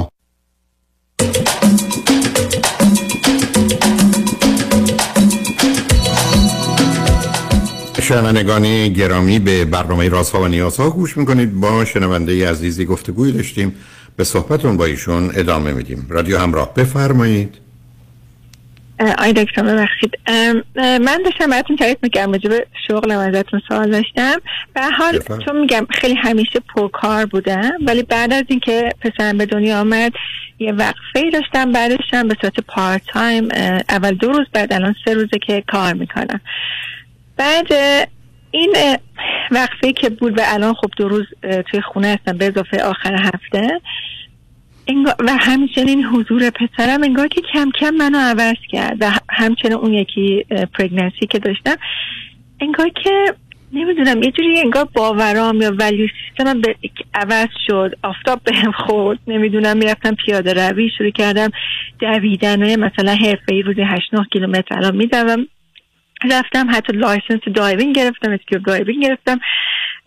شنوندگان گرامی به برنامه رازها و نیازها گوش می‌کنید. با شنونده عزیزی گفتگوی داشتیم. به صحبتون با ایشون ادامه میدیم. رادیو همراه بفرمایید. آقای دکتر ببخشید. من داشتم براتون تعریف راجع به شغلم ازتون سوال داشتم. به حال چون میگم خیلی همیشه پرکار بودم ولی بعد از اینکه پسرم به دنیا آمد یه وقفه داشتم بعدش هم به صورت part time اول دو روز بعد الان سه روزه که کار می‌کنم. بعد این وقفه که بود و الان خب دو روز توی خونه هستم به اضافه آخر هفته. و همچنین حضور پسرم انگار که کم کم منو عوض کرد و همچنین اون یکی پرگنسی که داشتم انگار که نمی‌دونم یه جوری انگار باورام یا ولیو سیستم به عوض شد آفتاب بهم خورد نمی‌دونم می‌رفتم پیاده روی شروع کردم دویدن مثلا حرفه ای روزی 8 9 کیلومتر الان میدوم رفتم حتی license diving گرفتم scuba diving گرفتم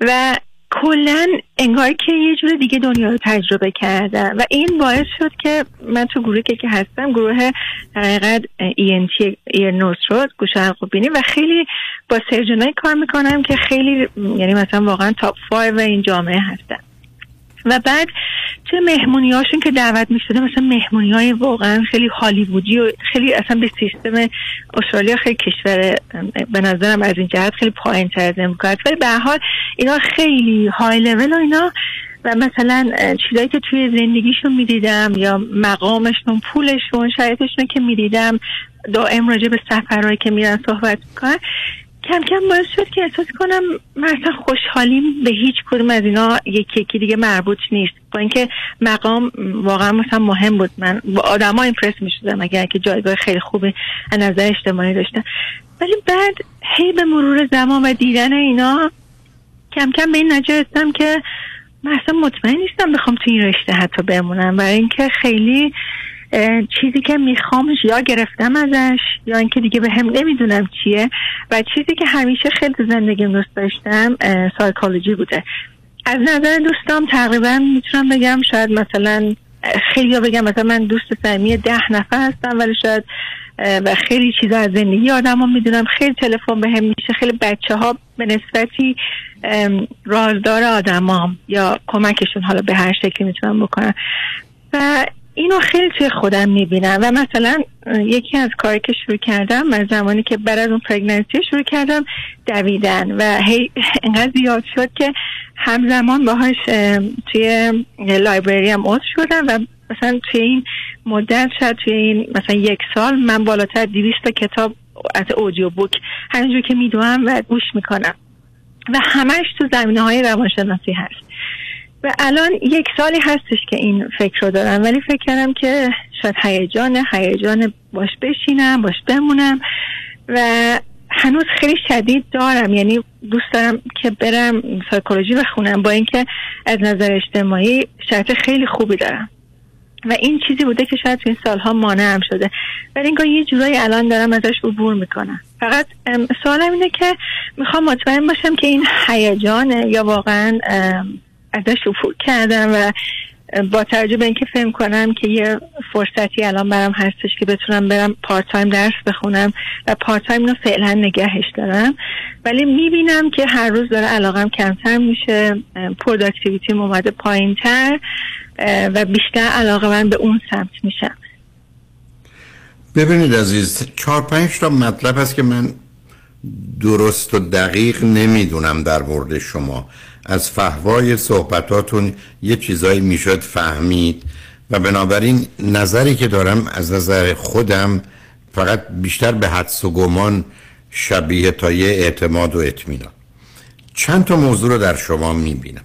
و کلا انگار که یه جور دیگه دنیا رو تجربه کردم و این باعث شد که من تو گروه که هستم گروه حقیقت ENT ear nose throat گوش و خیلی با surgeon ای کار می‌کنم که خیلی یعنی مثلا واقعا top 5 این جامعه هستن و بعد چه مهمونی هاشون که دعوت می شده مثلا مهمونی های واقعا خیلی هالیوودی و خیلی اصلا به سیستم استرالیا خیلی کشور به نظرم از این جهت خیلی پایین تر از امکانات ولی به حال اینا خیلی های لول و اینا و مثلا چیزایی که توی زندگیشون می‌دیدم یا مقامشون پولشون شرایطشون که می‌دیدم دائم راجع به سفرهایی که میرن صحبت می‌کنن کم کم باعث شد که احساس کنم مثلا خوشحالیم به هیچ کدوم از اینا یکی یکی دیگه مربوط نیست. با اینکه مقام واقعا مثلا مهم بود. من با آدما ایمپرس می شدم اگر که جایگاه خیلی خوبی از نظر اجتماعی داشتن. ولی بعد هی به مرور زمان و دیدن اینا کم کم به این نجا که من اصلا مطمئن نیستم بخوام تو این رشته حتی بمونم. برای اینکه خیلی چیزی که میخوامش یا گرفتم ازش یا اینکه دیگه به هم نمی‌دونم چیه. و چیزی که همیشه خیلی زندگیم دوست داشتم سایکولوژی بوده. از نظر دوستام تقریبا می‌تونم بگم شاید مثلا خیلی ها بگم مثلا من دوست صمیمی ده نفر هستم ولی شاید و خیلی چیزا از زندگی آدم ها می‌دونم. خیلی تلفن به هم میشه خیلی بچه ها به نسبتی رازدار آدمام یا کمکشون حالا به هر شکلی می‌تونم بکنم. و اینو خیلی توی خودم می‌بینم و مثلا یکی از کاری که شروع کردم از زمانی که بعد از اون پرگننسی شروع کردم دویدن و هی [laughs] انقدر زیاد شد که همزمان باهاش توی لایبرری هم عضو شدم و مثلا توی این مدت شد توی این مثلا یک سال من بالاتر دیویست کتاب از اودیو بوک همینجور که میدوم و گوش می‌کنم. و همش تو زمینه های روانشناسی هست. و الان یک سالی هستش که این فکر رو دارم. ولی فکر کردم که شاید هیجان هیجان باش بشینم باش بمونم. و هنوز خیلی شدید دارم. یعنی دوست دارم که برم سایکولوژی بخونم با اینکه از نظر اجتماعی شرط خیلی خوبی دارم. و این چیزی بوده که شاید تو این سالها مانعم شده. ولی اینگاه یه جورایی الان دارم ازش عبور می‌کنم. فقط سوالم اینه که می‌خوام مطمئن باشم که این هیجانه یا واقعا ازش عبور کردم و با توجه به اینکه فکر کنم که یه فرصتی الان برام هستش که بتونم برم part time درس بخونم و part time رو فعلا نگهش دارم ولی می‌بینم که هر روز داره علاقم کمتر میشه productivity اومده پایین تر و بیشتر علاقه من به اون سمت میشم ببینید عزیز چهار پنج تا مطلب هست که من درست و دقیق نمی‌دونم در مورد شما. از فهوای صحبتاتون یه چیزایی می‌شد فهمید و بنابراین نظری که دارم از نظر خودم فقط بیشتر به حدس و گمان شبیه تا یه اعتماد و اطمینان. چند تا موضوع رو در شما می‌بینم.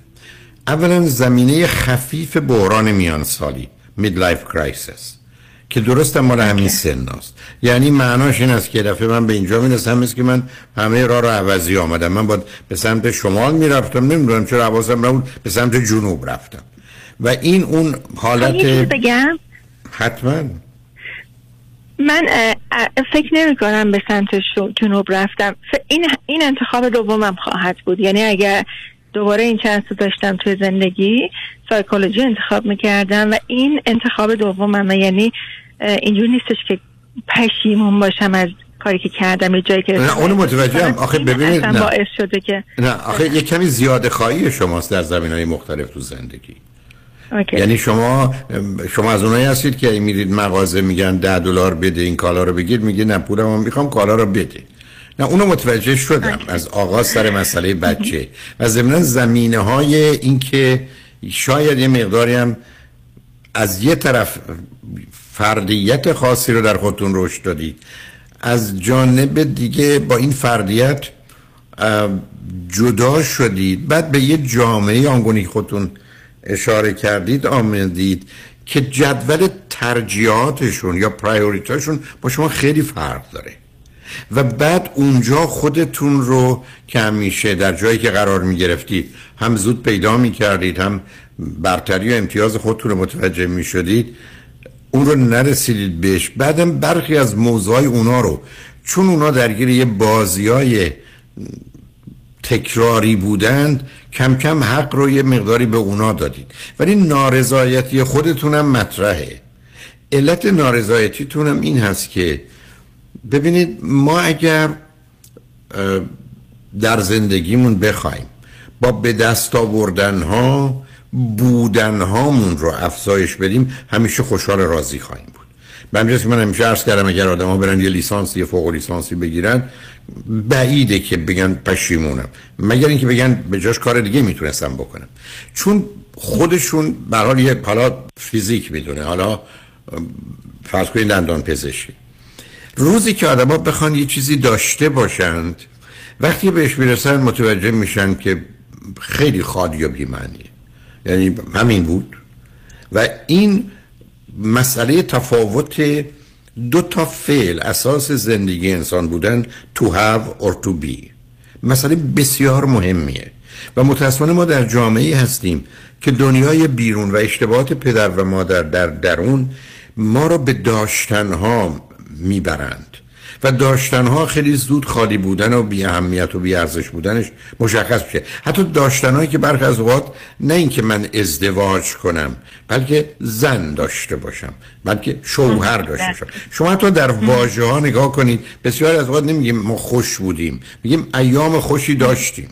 اولا زمینه خفیف بحران میان سالی midlife crisis. که درست مال همین سن است یعنی معناش این است که دفعه من به اینجا می‌رسم مثل که من همه راه رو عوضی آمدم. من باید به سمت شمال می‌رفتم نمی‌دونم چرا حواسم نبود به سمت جنوب رفتم. و این اون حالت بگم. حتما. من فکر نمی کنم به سمت جنوب رفتم. این, این انتخاب دومم خواهد بود. یعنی اگر دوباره این چند داشتم توی زندگی. سایکولوژی انتخاب می‌کردم و این انتخاب دومم یعنی اینجور نیستش که پشیمون باشم از کاری که کردم یه جایی که نه اونو متوجه هم آخه ببینید نه. باعث شده که نه آخه یه کمی زیاده خواهی شماست در زمین های مختلف تو زندگی. یعنی شما شما از اونایی هستید که میرید مغازه میگن ده دلار بده این کالا رو بگیر میگه نه پولم می‌خوام کالا رو بده. نه اونو متوجه شدم از آغاز سر مسئله بچه. و ضمن زمینه های این که شاید یه مقداری هم از یه طرف فردیت خاصی رو در خودتون رشد دادید از جانب دیگه با این فردیت جدا شدید. بعد به یه جامعه آنگونی خودتون اشاره کردید آمدید که جدول ترجیحاتشون یا priority اشون با شما خیلی فرق داره. و بعد اونجا خودتون رو که همیشه در جایی که قرار می گرفتید هم زود پیدا می کردید هم برتری و امتیاز خودتون رو متوجه می شدید اون رو نرسیدید بهش. بعدم برخی از موضوعای اونا رو چون اونا درگیر یه بازی های تکراری بودند کم کم حق رو یه مقداری به اونا دادید. ولی نارضایتی خودتونم مطرحه. علت نارضایتیتونم این هست که ببینید ما اگر در زندگیمون بخوایم با به دست آوردن ها بودن هامون رو افزایش بدیم همیشه خوشحال راضی خواهیم بود. به که من همیشه عرض کردم اگر آدم ها برن یه لیسانس یه فوق لیسانسی بگیرن بعیده که بگن پشیمونم. مگر اینکه بگن به جاش کار دیگه می‌تونستم بکنم. چون خودشون برحال یه حالا فیزیک می‌دونه حالا فرض کنید دندان پزشکی روزی که آدم ها بخوان یه چیزی داشته باشند وقتی بهش می‌رسن متوجه میشن که خیلی خالی و بیمعنیه. یعنی همین بود. و این مسئله تفاوت دو تا فعل اساس زندگی انسان بودن to have or to be مسئله بسیار مهمیه. و متاسفانه ما در جامعه هستیم که دنیای بیرون و اشتباهات پدر و مادر در درون ما را به داشتنها می‌برند. و داشتنها خیلی زود خالی بودن و بی اهمیت و بی ارزش بودنش مشخص میشه. حتی داشتنهایی که برخی از اوقات نه اینکه من ازدواج کنم بلکه زن داشته باشم بلکه شوهر داشته باشم. شما حتی در واژه ها نگاه کنید بسیار از اوقات نمیگیم ما خوش بودیم میگیم ایام خوشی داشتیم.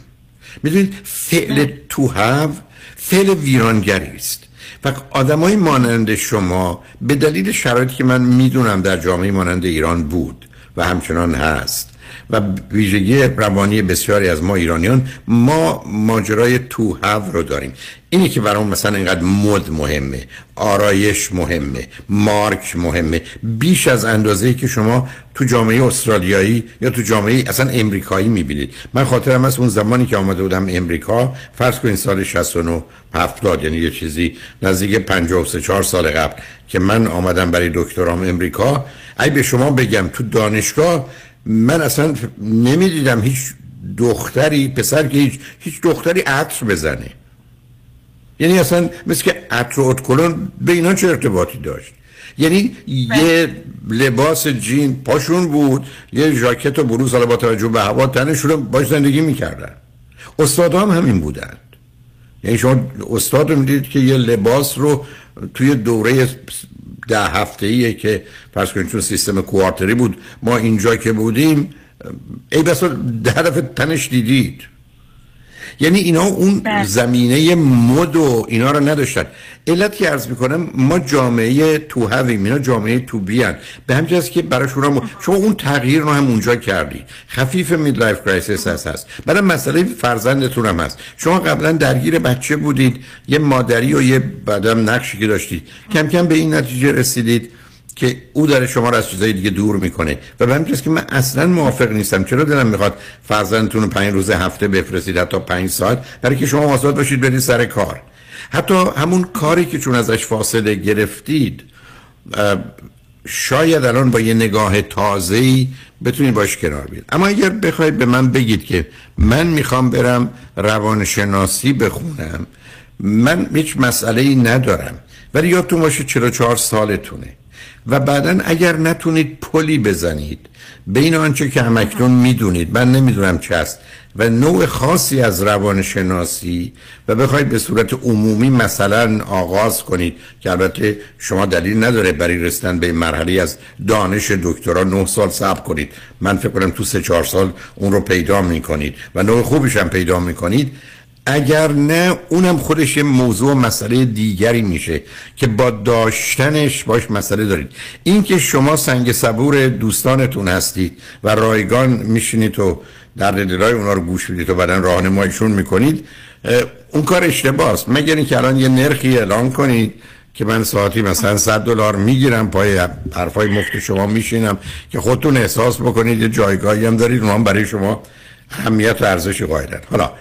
می‌دونید فعل تو هاو فعل ویرانگری است. و آدمای مانند شما به دلیل شرایطی که من می‌دونم در جامعه مانند ایران بود و همچنان هست و ویژگی روانی بسیاری از ما ایرانیان ما ماجرای تو هاو رو داریم. اینی که برام مثلا اینقدر مد مهمه آرایش مهمه مارک مهمه بیش از اندازه که شما تو جامعه استرالیایی یا تو جامعه اصلا امریکایی می‌بینید. من خاطرم از اون زمانی که آمده بودم امریکا فرض کنید سال 69 70 یعنی یه چیزی نزدیک 53 4 سال قبل که من آمدم برای دکترام امریکا. ای به شما بگم تو دانشگاه من اصلا نمی‌دیدم هیچ دختری پسر که هیچ, هیچ دختری عطر بزنه. یعنی اصلا مثل که عطر و اتکلون به اینا چه ارتباطی داشت؟ یعنی یه لباس جین پاشون بود یه ژاکت و بروز حالا با توجه به هوا تنشون رو باش زندگی می‌کردن. استاد هم همین بودن یعنی شما استاد رو می‌دید که یه لباس رو توی دوره ده هفته ایه که فرض کنید چون سیستم کوارتری بود ما اینجا که بودیم ای بس هدف تنش دیدید. یعنی اینا اون بله. زمینه مد و اینا رو نداشتن. علت که عرض می‌کنم ما جامعه تو هویم اینا جامعه تو بیان به همین که برای شما شما اون تغییر رو هم اونجا کردی. خفیف midlife crisis هست هست. بعد مسئله فرزندتون هم هست. شما قبلا درگیر بچه بودید یه مادری و یه بعدم نقشی که داشتید. کم کم به این نتیجه رسیدید. که او داره شما رو از چیزای دیگه دور می‌کنه. و به همین که من اصلا موافق نیستم. چرا دلم می‌خواد فرزندتون رو پنج روز هفته بفرستید حتی پنج ساعت؟ برای که شما واسط باشید برید سر کار. حتی همون کاری که چون ازش فاصله گرفتید شاید الان با یه نگاه تازه‌ای بتونید باش کنار بیاد اما اگر بخواید به من بگید که من می‌خوام برم روانشناسی بخونم من هیچ مسئله ای ندارم. ولی یادتون باشه 44 سالتونه. و بعدا اگر نتونید پلی بزنید بین آنچه که همکنون می‌دونید من نمی‌دونم چه است و نوع خاصی از روانشناسی و بخواید به صورت عمومی مثلا آغاز کنید که البته شما دلیل نداره برای رسیدن به مرحله از دانش دکترا نه سال صبر کنید. من فکر کنم تو سه چهار سال اون رو پیدا می‌کنید و نوع خوبیش هم پیدا می‌کنید. اگر نه اونم خودش یه موضوع مسئله دیگری میشه که با داشتنش باش مسئله دارید. این که شما سنگ صبور دوستانتون هستید و رایگان میشینید و در دلای اونا رو گوش می‌دید و بعدا راهنماییشون می‌کنید اون کار اشتباه است مگر اینکه الان یه نرخی اعلان کنید که من ساعتی مثلا 100 دلار می‌گیرم پای حرفای مفت شما میشینم که خودتون احساس بکنید یه جایگاهی هم دارید اونها برای شما اهمیت و ارزش قائلن. حالا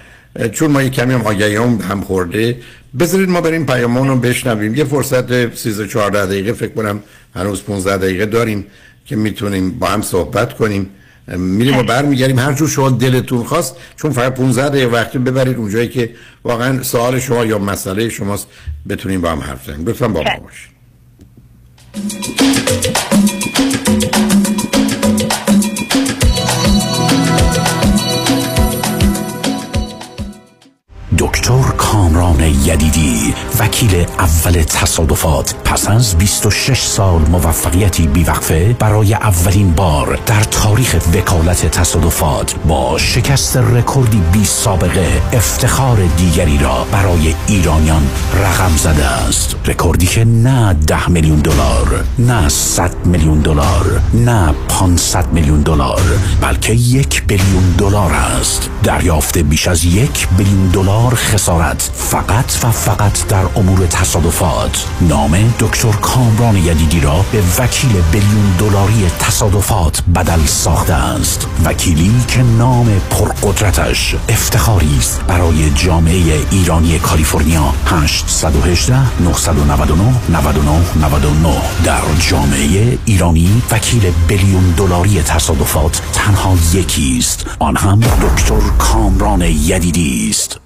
چون ما یک کمی هم آگهی هم, هم خورده. بذارید ما بریم پیامان رو بشنویم. یه فرصت 13 14 دقیقه فکر کنم هنوز 15 دقیقه داریم که می‌تونیم با هم صحبت کنیم. میریم و برمیگردیم. هر جور شما دلتون خواست چون فقط 15 دقیقه وقتی ببرید اونجایی که واقعا سوال شما یا مسئله شماست بتونیم با هم حرف بزنیم. لطفا با ما باشید. کامران یدیدی وکیل اول تصادفات. پس از 26 سال موفقیتی بیوقفه برای اولین بار در تاریخ وکالت تصادفات با شکست رکوردی بی سابقه افتخار دیگری را برای ایرانیان رقم زده است. رکوردی که نه ده میلیون دلار نه 100 میلیون دلار نه 500 میلیون دلار بلکه یک بیلیون دلار است. دریافت بیش از یک بیلیون دلار خسارت فقط و فقط در امور تصادفات. نام دکتر کامران یدیدی را به وکیل بیلیون دلاری تصادفات بدل ساخته است. وکیلی که نام پرقدرتش افتخاری است. برای جامعه ایرانی کالیفرنیا 818 999 99 99 در جامعه ایرانی وکیل billion دلاری تصادفات تنها یکی است. آن هم دکتر کامران یدیدی است.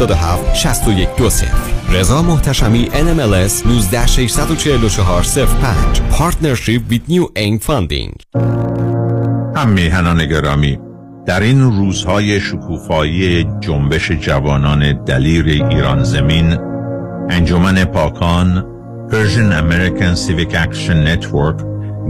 6120 رضا محتشمی NMLS 19644 05 Partnership with New Aim Funding. هم میهنان گرامی در این روزهای شکوفایی جنبش جوانان دلیر ایران زمین انجمن پاکان Persian American Civic Action Network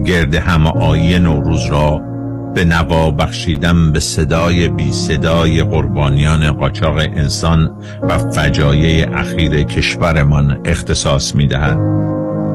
گرد همه نوروز را به نوا بخشیدن به صدای بی صدای قربانیان قاچاق انسان و فجایع اخیر کشورمان اختصاص می دهد.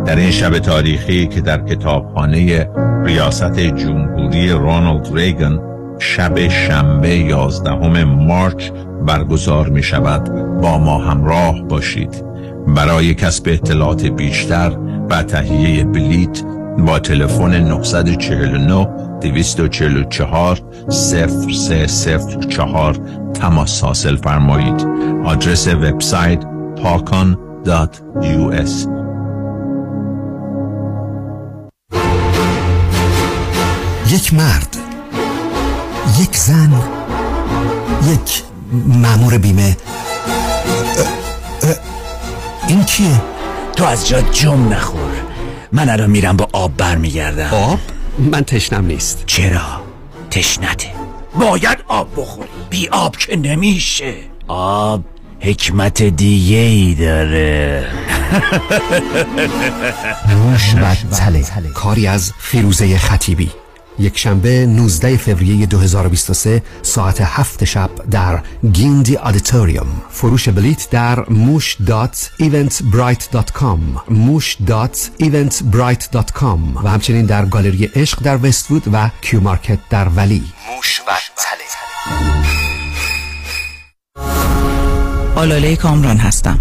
در این شب تاریخی که در کتابخانه ریاست جمهوری رونالد ریگن شب شنبه 11 مارچ برگزار می شود با ما همراه باشید برای کسب اطلاعات بیشتر و تهیه بلیت با تلفن 949 244 0304 تماس حاصل فرمایید. آدرس وبسایت پاکان.us یک مرد یک زن یک مامور بیمه. این کیه؟ تو از جا جم نخور. من الان میرم با آب برمیگردم. آب؟ من تشنم نیست. چرا؟ تشنته. باید آب بخوری. بی آب که نمیشه. آب حکمت دیگه ای داره [laughs] [laughs] موش و تله. کاری از فیروزه خطیبی. یک شنبه 19 فوریه 2023 ساعت هفت شب در Gindi Auditorium. فروش بلیت در موش.eventbrite.com موش.eventbrite.com و همچنین در گالری عشق در وستوود و Q Market در Valley. موش و تله. آلاله کامران هستم.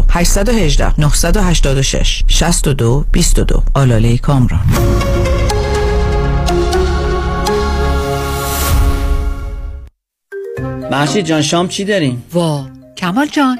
818 986 62 22 آلاله کامران. محشید جان شام چی داریم؟ وا کمال جان.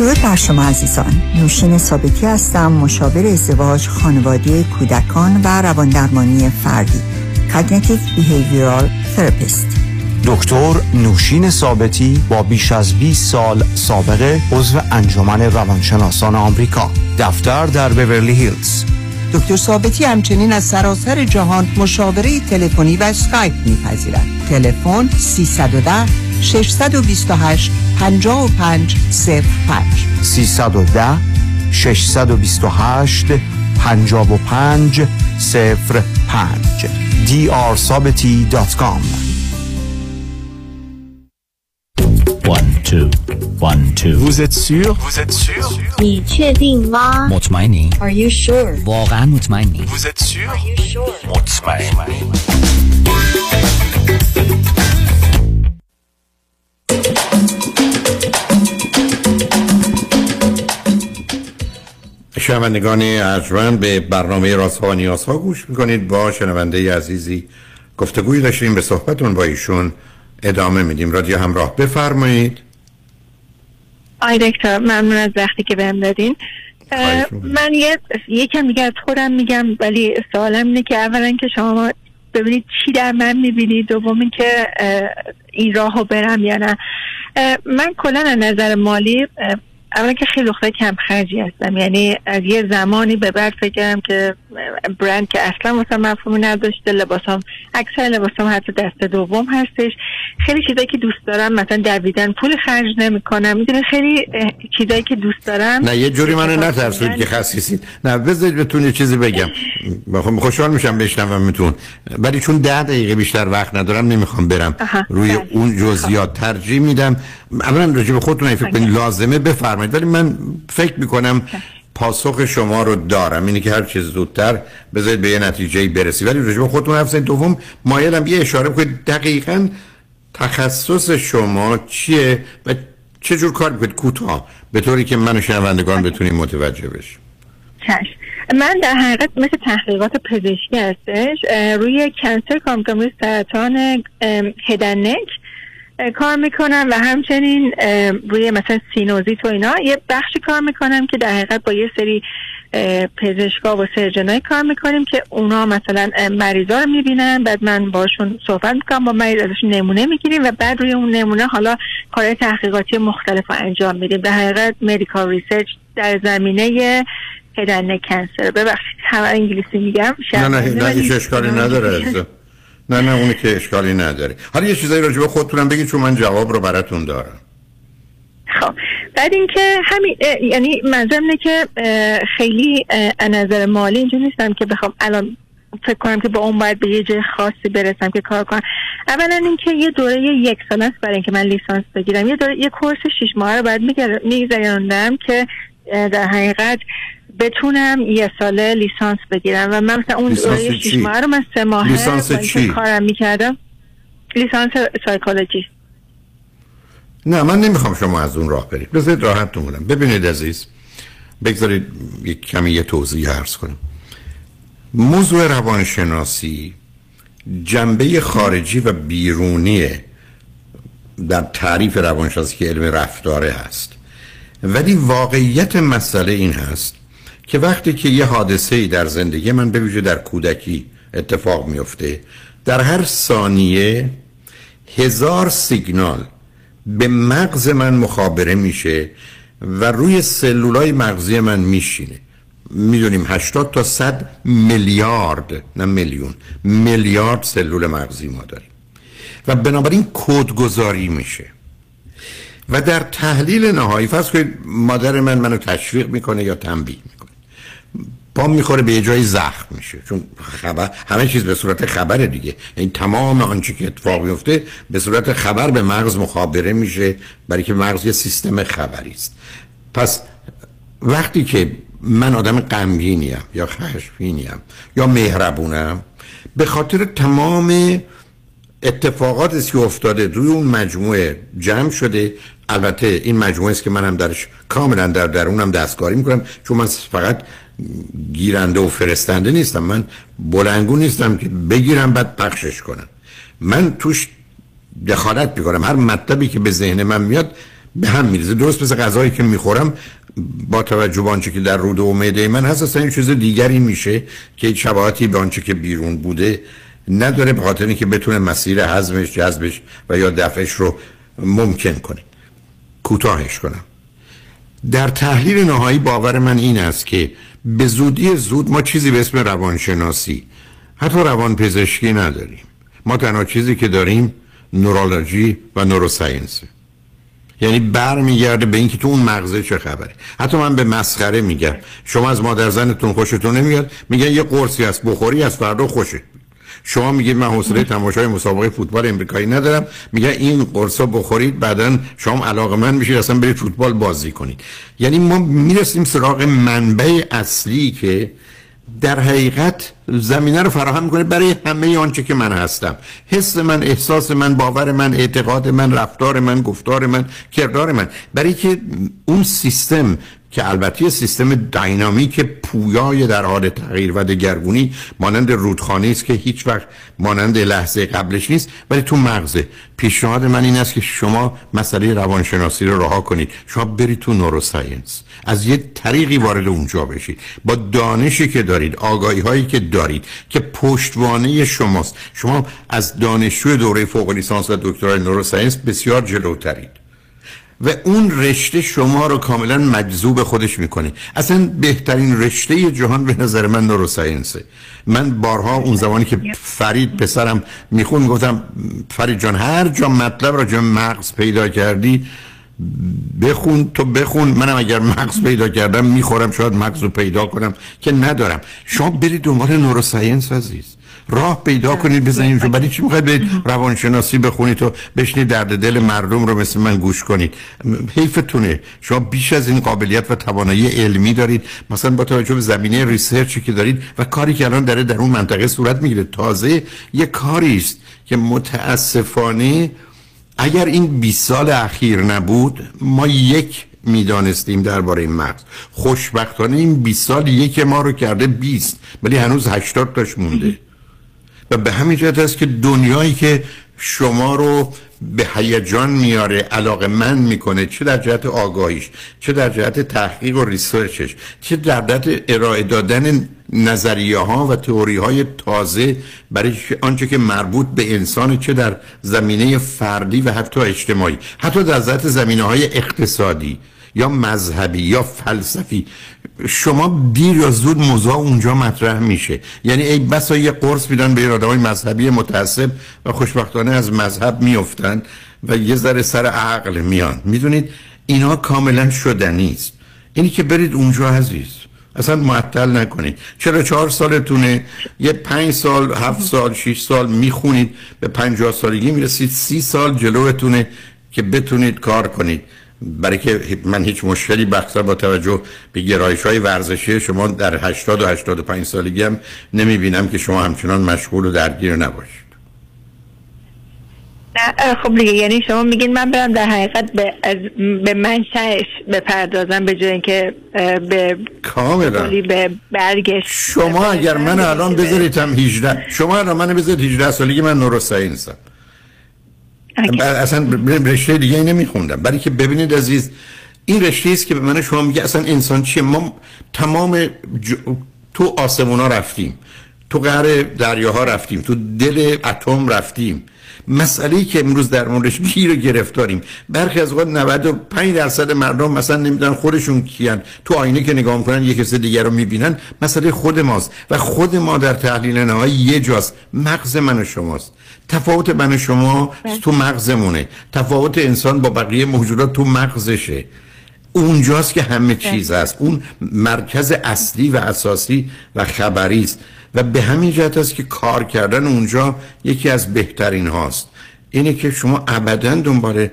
درود بر شما عزیزان. نوشین ثابتی هستم مشاور ازدواج خانواده کودکان و رواندرمانی فردی. Cognitive Behavioral Therapist. دکتر نوشین ثابتی با بیش از 20 سال سابقه عضو انجمن روانشناسان آمریکا. دفتر در بورلی هیلز. دکتر ثابتی همچنین از سراسر جهان مشاوره تلفنی و اسکایپ میپذیرد. تلفن 310 628 55 05 310 628 55 05 drsabati.com One, two, one, two. Vous êtes sûr Vous êtes sûr 你确定吗 مطمئنی؟ ？Are you sure? واقعا مطمئنی؟ Vous êtes sûr Are you sure? مطمئن شنوندگان ارجمند به برنامه رازها و نیازها گوش میکنید با شنونده عزیزی گفتگوی داشتیم به صحبتون با ایشون ادامه میدیم. رادیو همراه بفرمایید. آی دکتر ممنون از وقتی که بهم دادین. من یه یکم دیگه از خودم میگم ولی سوالم اینه که اولا که شما ببینید چی در من می‌بینید دوم که این راه رو برم یا نه. من کلا از نظر مالی اولا که خیلی دختر کم خرجی هستم. یعنی از یه زمانی به بعد فکر کردم که برند که اصلا واسه مفهومی نداشته لباسام اکثر لباسام حتی دست دوم هستش. خیلی چیزایی که دوست دارم مثلا دویدن پول خرج نمی‌کنم. می‌دونی خیلی چیزایی که دوست دارم. نه یه جوری منو نترسونید که خسیسید نه بذارید بهتون یه چیزی بگم. بخوام خوشحال میشم بشنومتون ولی چون ده دقیقه بیشتر وقت ندارم نمی‌خوام برم روی بله. اون جزئیات ترجیح میدم. اولا راجع به خودتون فکر کنید لازمه بفرمایید ولی من فکر می‌کنم پاسخ شما رو دارم اینه که هر چیز زودتر بذارید به یه نتیجه برسی. ولی راجع به خودتون حرف دوم مایلم یه اشاره بکنید. دقیقاً تخصص شما چیه و چه جور کار می‌کنید؟ کوتاه. به طوری که من و شنوندگان بتونیم متوجه بشیم. چشم. من در حقیقت مثل تحقیقات پزشکی هستش روی کنسر کار می‌کنم روی سرطان هدنک کار می‌کنم و همچنین روی مثلا سینوزیت و اینا یه بخشی کار می‌کنم که در حقیقت با یه سری پزشکا و surgeon ای کار می‌کنیم که اونا مثلا مریضا رو می‌بینن بعد من باشون صحبت می‌کنم با مریض ازشون نمونه می‌گیریم و بعد روی اون نمونه حالا کار تحقیقاتی مختلف رو انجام میدیم. در حقیقت medical research در زمینه head and neck cancer ببخشید همه انگلیسی میگم نه نه نه هیچ اشکالی نداره. نه نه اونی که اشکالی نداره. حالا یه چیزایی راجع به خودتونم بگید چون من جواب رو براتون دارم. خب بعد اینکه همین یعنی منظورم که خیلی از نظر مالی اینجا نیستم که بخوام الان فکر کنم که با اون باید به یه جای خاصی برسم که کار کنم. اولا اینکه یه دوره یک سال است برای اینکه من لیسانس بگیرم. یه دوره یه کورس شش ماه رو باید میگذراندم که در حقیقت بتونم یه ساله لیسانس بگیرم. و من مثلا اون دوره چی؟ ماه رو من سه ماه لیسانس چی؟ کارم می‌کردم. لیسانس سایکولوژی. نه من نمی‌خوام شما از اون راه برید. بذارید راحتتون کنم ببینید عزیز بگذارید یک کمی یه توضیح عرض کنم. موضوع روانشناسی جنبه خارجی و بیرونی در تعریف روانشناسی که علم رفتاره هست. ولی واقعیت مسئله این هست که وقتی که یه حادثه ای در زندگی من به ویژه در کودکی اتفاق میفته در هر ثانیه هزار سیگنال به مغز من مخابره میشه و روی سلولای مغزی من میشینه. می‌دونیم 80 تا 100 میلیارد نه میلیون میلیارد سلول مغزی ما داریم. و بنابراین کدگذاری میشه. و در تحلیل نهایی فرض کنید مادر من منو تشویق می‌کنه یا تنبیه می‌کنه. پام می‌خوره به یه جایی زخم میشه. چون خبر همه چیز به صورت خبر دیگه. این تمام آنچه که اتفاق میفته به صورت خبر به مغز مخابره میشه برای که مغز یه سیستم خبری است. پس وقتی که من آدم غمگینیم یا خشمگینیم یا مهربونم به خاطر تمام اتفاقاتی که افتاده روی اون مجموعه جمع شده. البته این مجموعه است که منم درش کاملا در درونم دستکاری می‌کنم چون من فقط گیرنده و فرستنده نیستم. من بلنگو نیستم که بگیرم بعد پخشش کنم. من توش دخالت می‌کنم. هر مطلبی که به ذهن من میاد به هم میریزه. درست مثل غذایی که می‌خورم با توجه به آنچه که در روده و معده من هست اصلا این چیز دیگری میشه که شباهتی به آنچه که بیرون بوده. نداره به خاطر اینکه بتونه مسیر هضمش جذبش و یا دفعش رو ممکن کنه. کوتاهش کنم. در تحلیل نهایی باور من این است که به زودی زود ما چیزی به اسم روانشناسی حتی روان پزشکی نداریم. ما تنها چیزی که داریم نورولوژی و نوروساینسه. یعنی برمیگرده به اینکه تو اون مغزه چه خبره. حتی من به مسخره میگم. شما از مادر زنتون خوشتون نمیاد؟ میگن یه قرصی هست بخوری از فردا خوشت شما میگید من حوصله تماشای مسابقه فوتبال امریکایی ندارم. میگه این قرصا بخورید بعدا شما علاقه من میشید اصلا برید فوتبال بازی کنید. یعنی ما می‌رسیم سراغ منبع اصلی که در حقیقت زمینه رو فراهم می‌کنه برای همه آنچه که من هستم. حس من احساس من باور من اعتقاد من رفتار من گفتار من کردار من. برای که اون سیستم که البته سیستم دینامیک پویای در حال تغییر و دگرگونی مانند رودخانه است که هیچ وقت مانند لحظه قبلش نیست ولی تو مغزه. پیشنهاد من این است که شما مسئله روانشناسی رو رها کنید. شما برید تو نوروساینس. از یه طریقی وارد اونجا بشید. با دانشی که دارید آگاهی هایی که دارید که پشتوانه شماست. شما از دانشجو دوره فوق لیسانس و دکترای نوروساینس بسیار جلوترید. و اون رشته شما رو کاملا مجذوب خودش می‌کنه. اصلا بهترین رشته جهان به نظر من نوروساینسه. من بارها اون زمانی که فرید پسرم میخون گفتم فرید جان هر جا مطلب را جا مغز پیدا کردی بخون تو بخون. منم اگر مغز پیدا کردم می‌خورم شاید مغز رو پیدا کنم که ندارم. شما برید دنبال نوروساینس عزیز. راه پیدا کنید بزنید برای چی می‌خواید برید روانشناسی بخونید تو بشنید درد دل مردم رو مثل من گوش کنید حیفتونه. شما بیش از این قابلیت و توانایی علمی دارید. مثلا با توجه به زمینه ریسرچی که دارید و کاری که الان داره در اون منطقه صورت می‌گیره. تازه یه کاری است که متاسفانه اگر این 20 سال اخیر نبود ما یک می‌دانستیم درباره این مغز. خوشبختانه این 20 سال یک ما رو کرده 20 ولی هنوز 80 تاش مونده. و به همین جهت است که دنیایی که شما رو به هیجان میاره علاقه من می‌کنه چه در جهت آگاهیش چه در جهت تحقیق و ریسرچش چه در جهت ارائه دادن نظریه ها و تئوری های تازه برای آنچه که مربوط به انسان چه در زمینه فردی و حتی اجتماعی حتی در ذات زمینه های اقتصادی. یا مذهبی یا فلسفی شما دیر یا زود موضوع اونجا مطرح میشه. یعنی ای بسا یه قرص میدن به های مذهبی متعصب و خوشبختانه از مذهب میفتن و یه ذره سر عقل میان. می‌دونید؟ اینا کاملا شدنی است. اینی که برید اونجا عزیز. اصلا معطل نکنید. چرا چهار سالتونه؟ یه پنج سال هفت سال شیش سال می‌خونید به پنجاه سالگی می‌رسید سی سال جلوتونه که بتونید کار کنید. برای که من هیچ مشکلی بخصا با توجه به گرایش های ورزشی شما در 80 و 85 سالگی هم نمی بینم که شما همچنان مشغول و درگیر نباشید. نه خب دیگه یعنی شما میگین من برم در حقیقت به, از به منشأش بپردازم به جای اینکه به کاملا. به برگش شما اگر من الان بذارید هم 18 شما الان من بذارید 18 سالگی من نوروساینسم اصلا رشته دیگه نمیخوندم. برای که ببینید عزیز این رشته است که به من شما میگه اصلا انسان چیه؟ ما تمام تو آسمونا رفتیم تو قهر دریاها رفتیم تو دل اتم رفتیم. مسئله ای که امروز در موردش [laughs] گیر و گرفتاریم؟ برخی از اوقات 95 درصد مردم مثلا نمی‌دونن خودشون کیان. تو آینه که نگاه می‌کنن یک کس دیگر رو می‌بینن مسئله خود ماست. و خود ما در تحلیل نهایی یه جاست. مغز من و شماست. تفاوت من و شما تو مغزمونه. تفاوت انسان با بقیه موجودات تو مغزشه. اونجاست که همه چیز است اون مرکز اصلی و اساسی و خبری است و به همین جهت است که کار کردن اونجا یکی از بهترین هاست. اینه که شما ابدا دنبال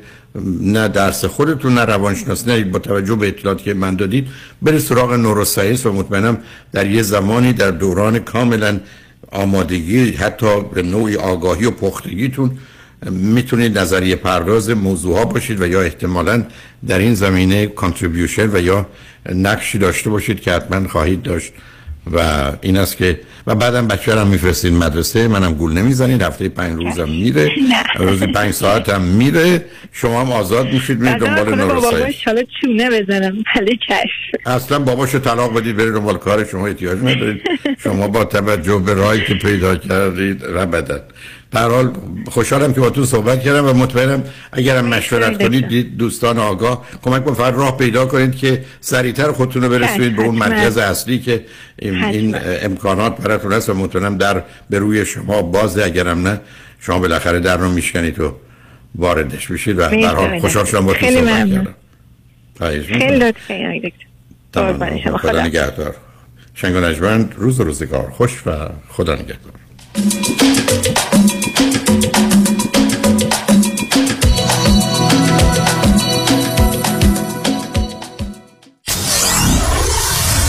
نه درس خودتون نه روانشناس نه با توجه به اطلاعاتی که من دادید بره سراغ neuroscience و مطمئنم در یه زمانی در دوران کاملا آمادگی حتی به نوعی آگاهی و پختگیتون می‌تونید نظریه پرداز موضوع ها باشید و یا احتمالا در این زمینه contribution و یا نقشی داشته باشید که حتما خواهید داشت. و این است که و بعدم بچه هم میفرستین مدرسه منم گول نمی‌زنید هفته پنج روزم میره. روزی پنج ساعت هم میره. شما هم آزاد میشید میرید دنبال نوروسایی حالا چونه بزنم. بله چشم. اصلا باباشو طلاق بدید برید دنبال کار شما احتیاج ندارید. [laughs] شما با توجه به راهی که پیدا کردید ربدن در حال خوشحالم که با تو صحبت کردم و مطمئنم اگرم مشورت کنید دوستان آگاه کمک فقط راه پیدا کنید که سریعتر خودتون رو برسونید به اون مرکز اصلی که این, این امکانات براتون هست و مطمئنم در به روی شما بازه. اگرم نه شما بالاخره در رو میشکنید و واردش بشید و در حال خوشحال شدم با تو صحبت کردم. خیلی لطفی خدا نگهدار. شنگ و نجمند روز روزگار. خوش و خدا نگهدار.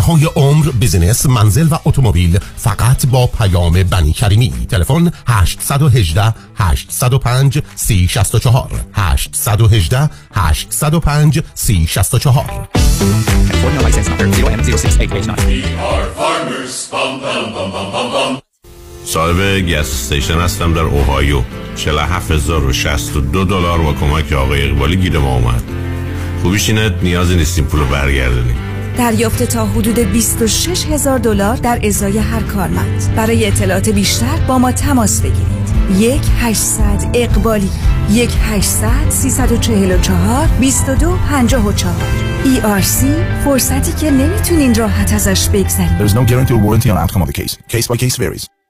بیمه های عمر بیزینس منزل و اتومبیل فقط با پیام بنی کریمی. تلفن 818 805 3064 818 805 3064 صاحب گس استیشن هستم در اوهایو. 47062 دلار با کمک آقای اقبالی گیر ما اومد. خوبیش اینه نیازی نیستیم پولو برگردونیم. دریافت تا حدود 26 هزار دلار در ازای هر کارمند برای اطلاعات بیشتر با ما تماس بگیرید یک 800 اقبالی یک 800 344 22 54 ERC فرصتی که نمی‌تونین راحت ازش بگذرید There is no guarantee or warranty on outcome of the case. Case by case varies.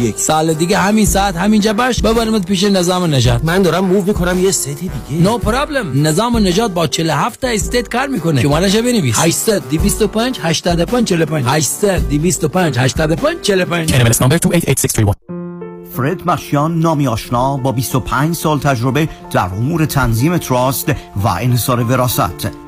یک سال دیگه همین ساعت همینجا باش ببرمت پیش نظام نجات من دارم move می‌کنم یه city دیگه. no no problem نظام نجات با 47 تا استیت کار می‌کنه. شمارش بنویس. 800 225 85 45 800 225 85 45 NMLS number 288631 فرد مشیان نامی آشنا با 25 سال تجربه در امور تنظیم تراست و انحصار وراست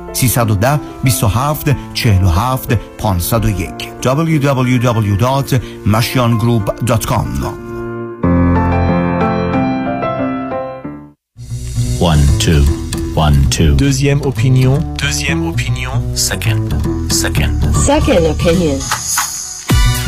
310 27 47 501 www.mashiangroup.com One, two, one, two. Deuxième opinion. Deuxième opinion. Second, second. Second opinion.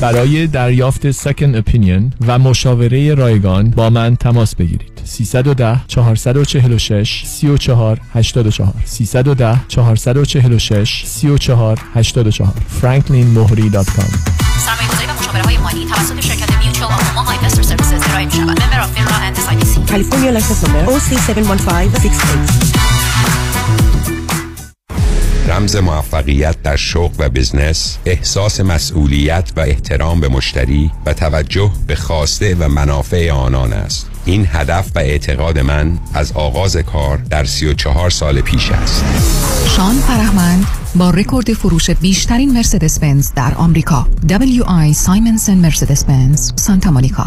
برای دریافت Second Opinion و مشاوره رایگان با من تماس بگیرید 310 446 34 84 310 446 34 84 franklinmohri.com سرمایه‌گذاری و مشاوره های مالی توسط شرکت میوچوال آموما های اینوستر سرویسز ارائه می شود. ممبر اف فینرا اند SIPC. California license number OC71568 رمز موفقیت در شغل و بزنس احساس مسئولیت و احترام به مشتری و توجه به خواسته و منافع آنان است. این هدف و اعتقاد من از آغاز کار در 34 سال پیش است. شان فرهمند با رکورد فروش بیشترین مرسدس بنز در آمریکا. WI سایمنسن مرسدس بنز سانتا مونیکا.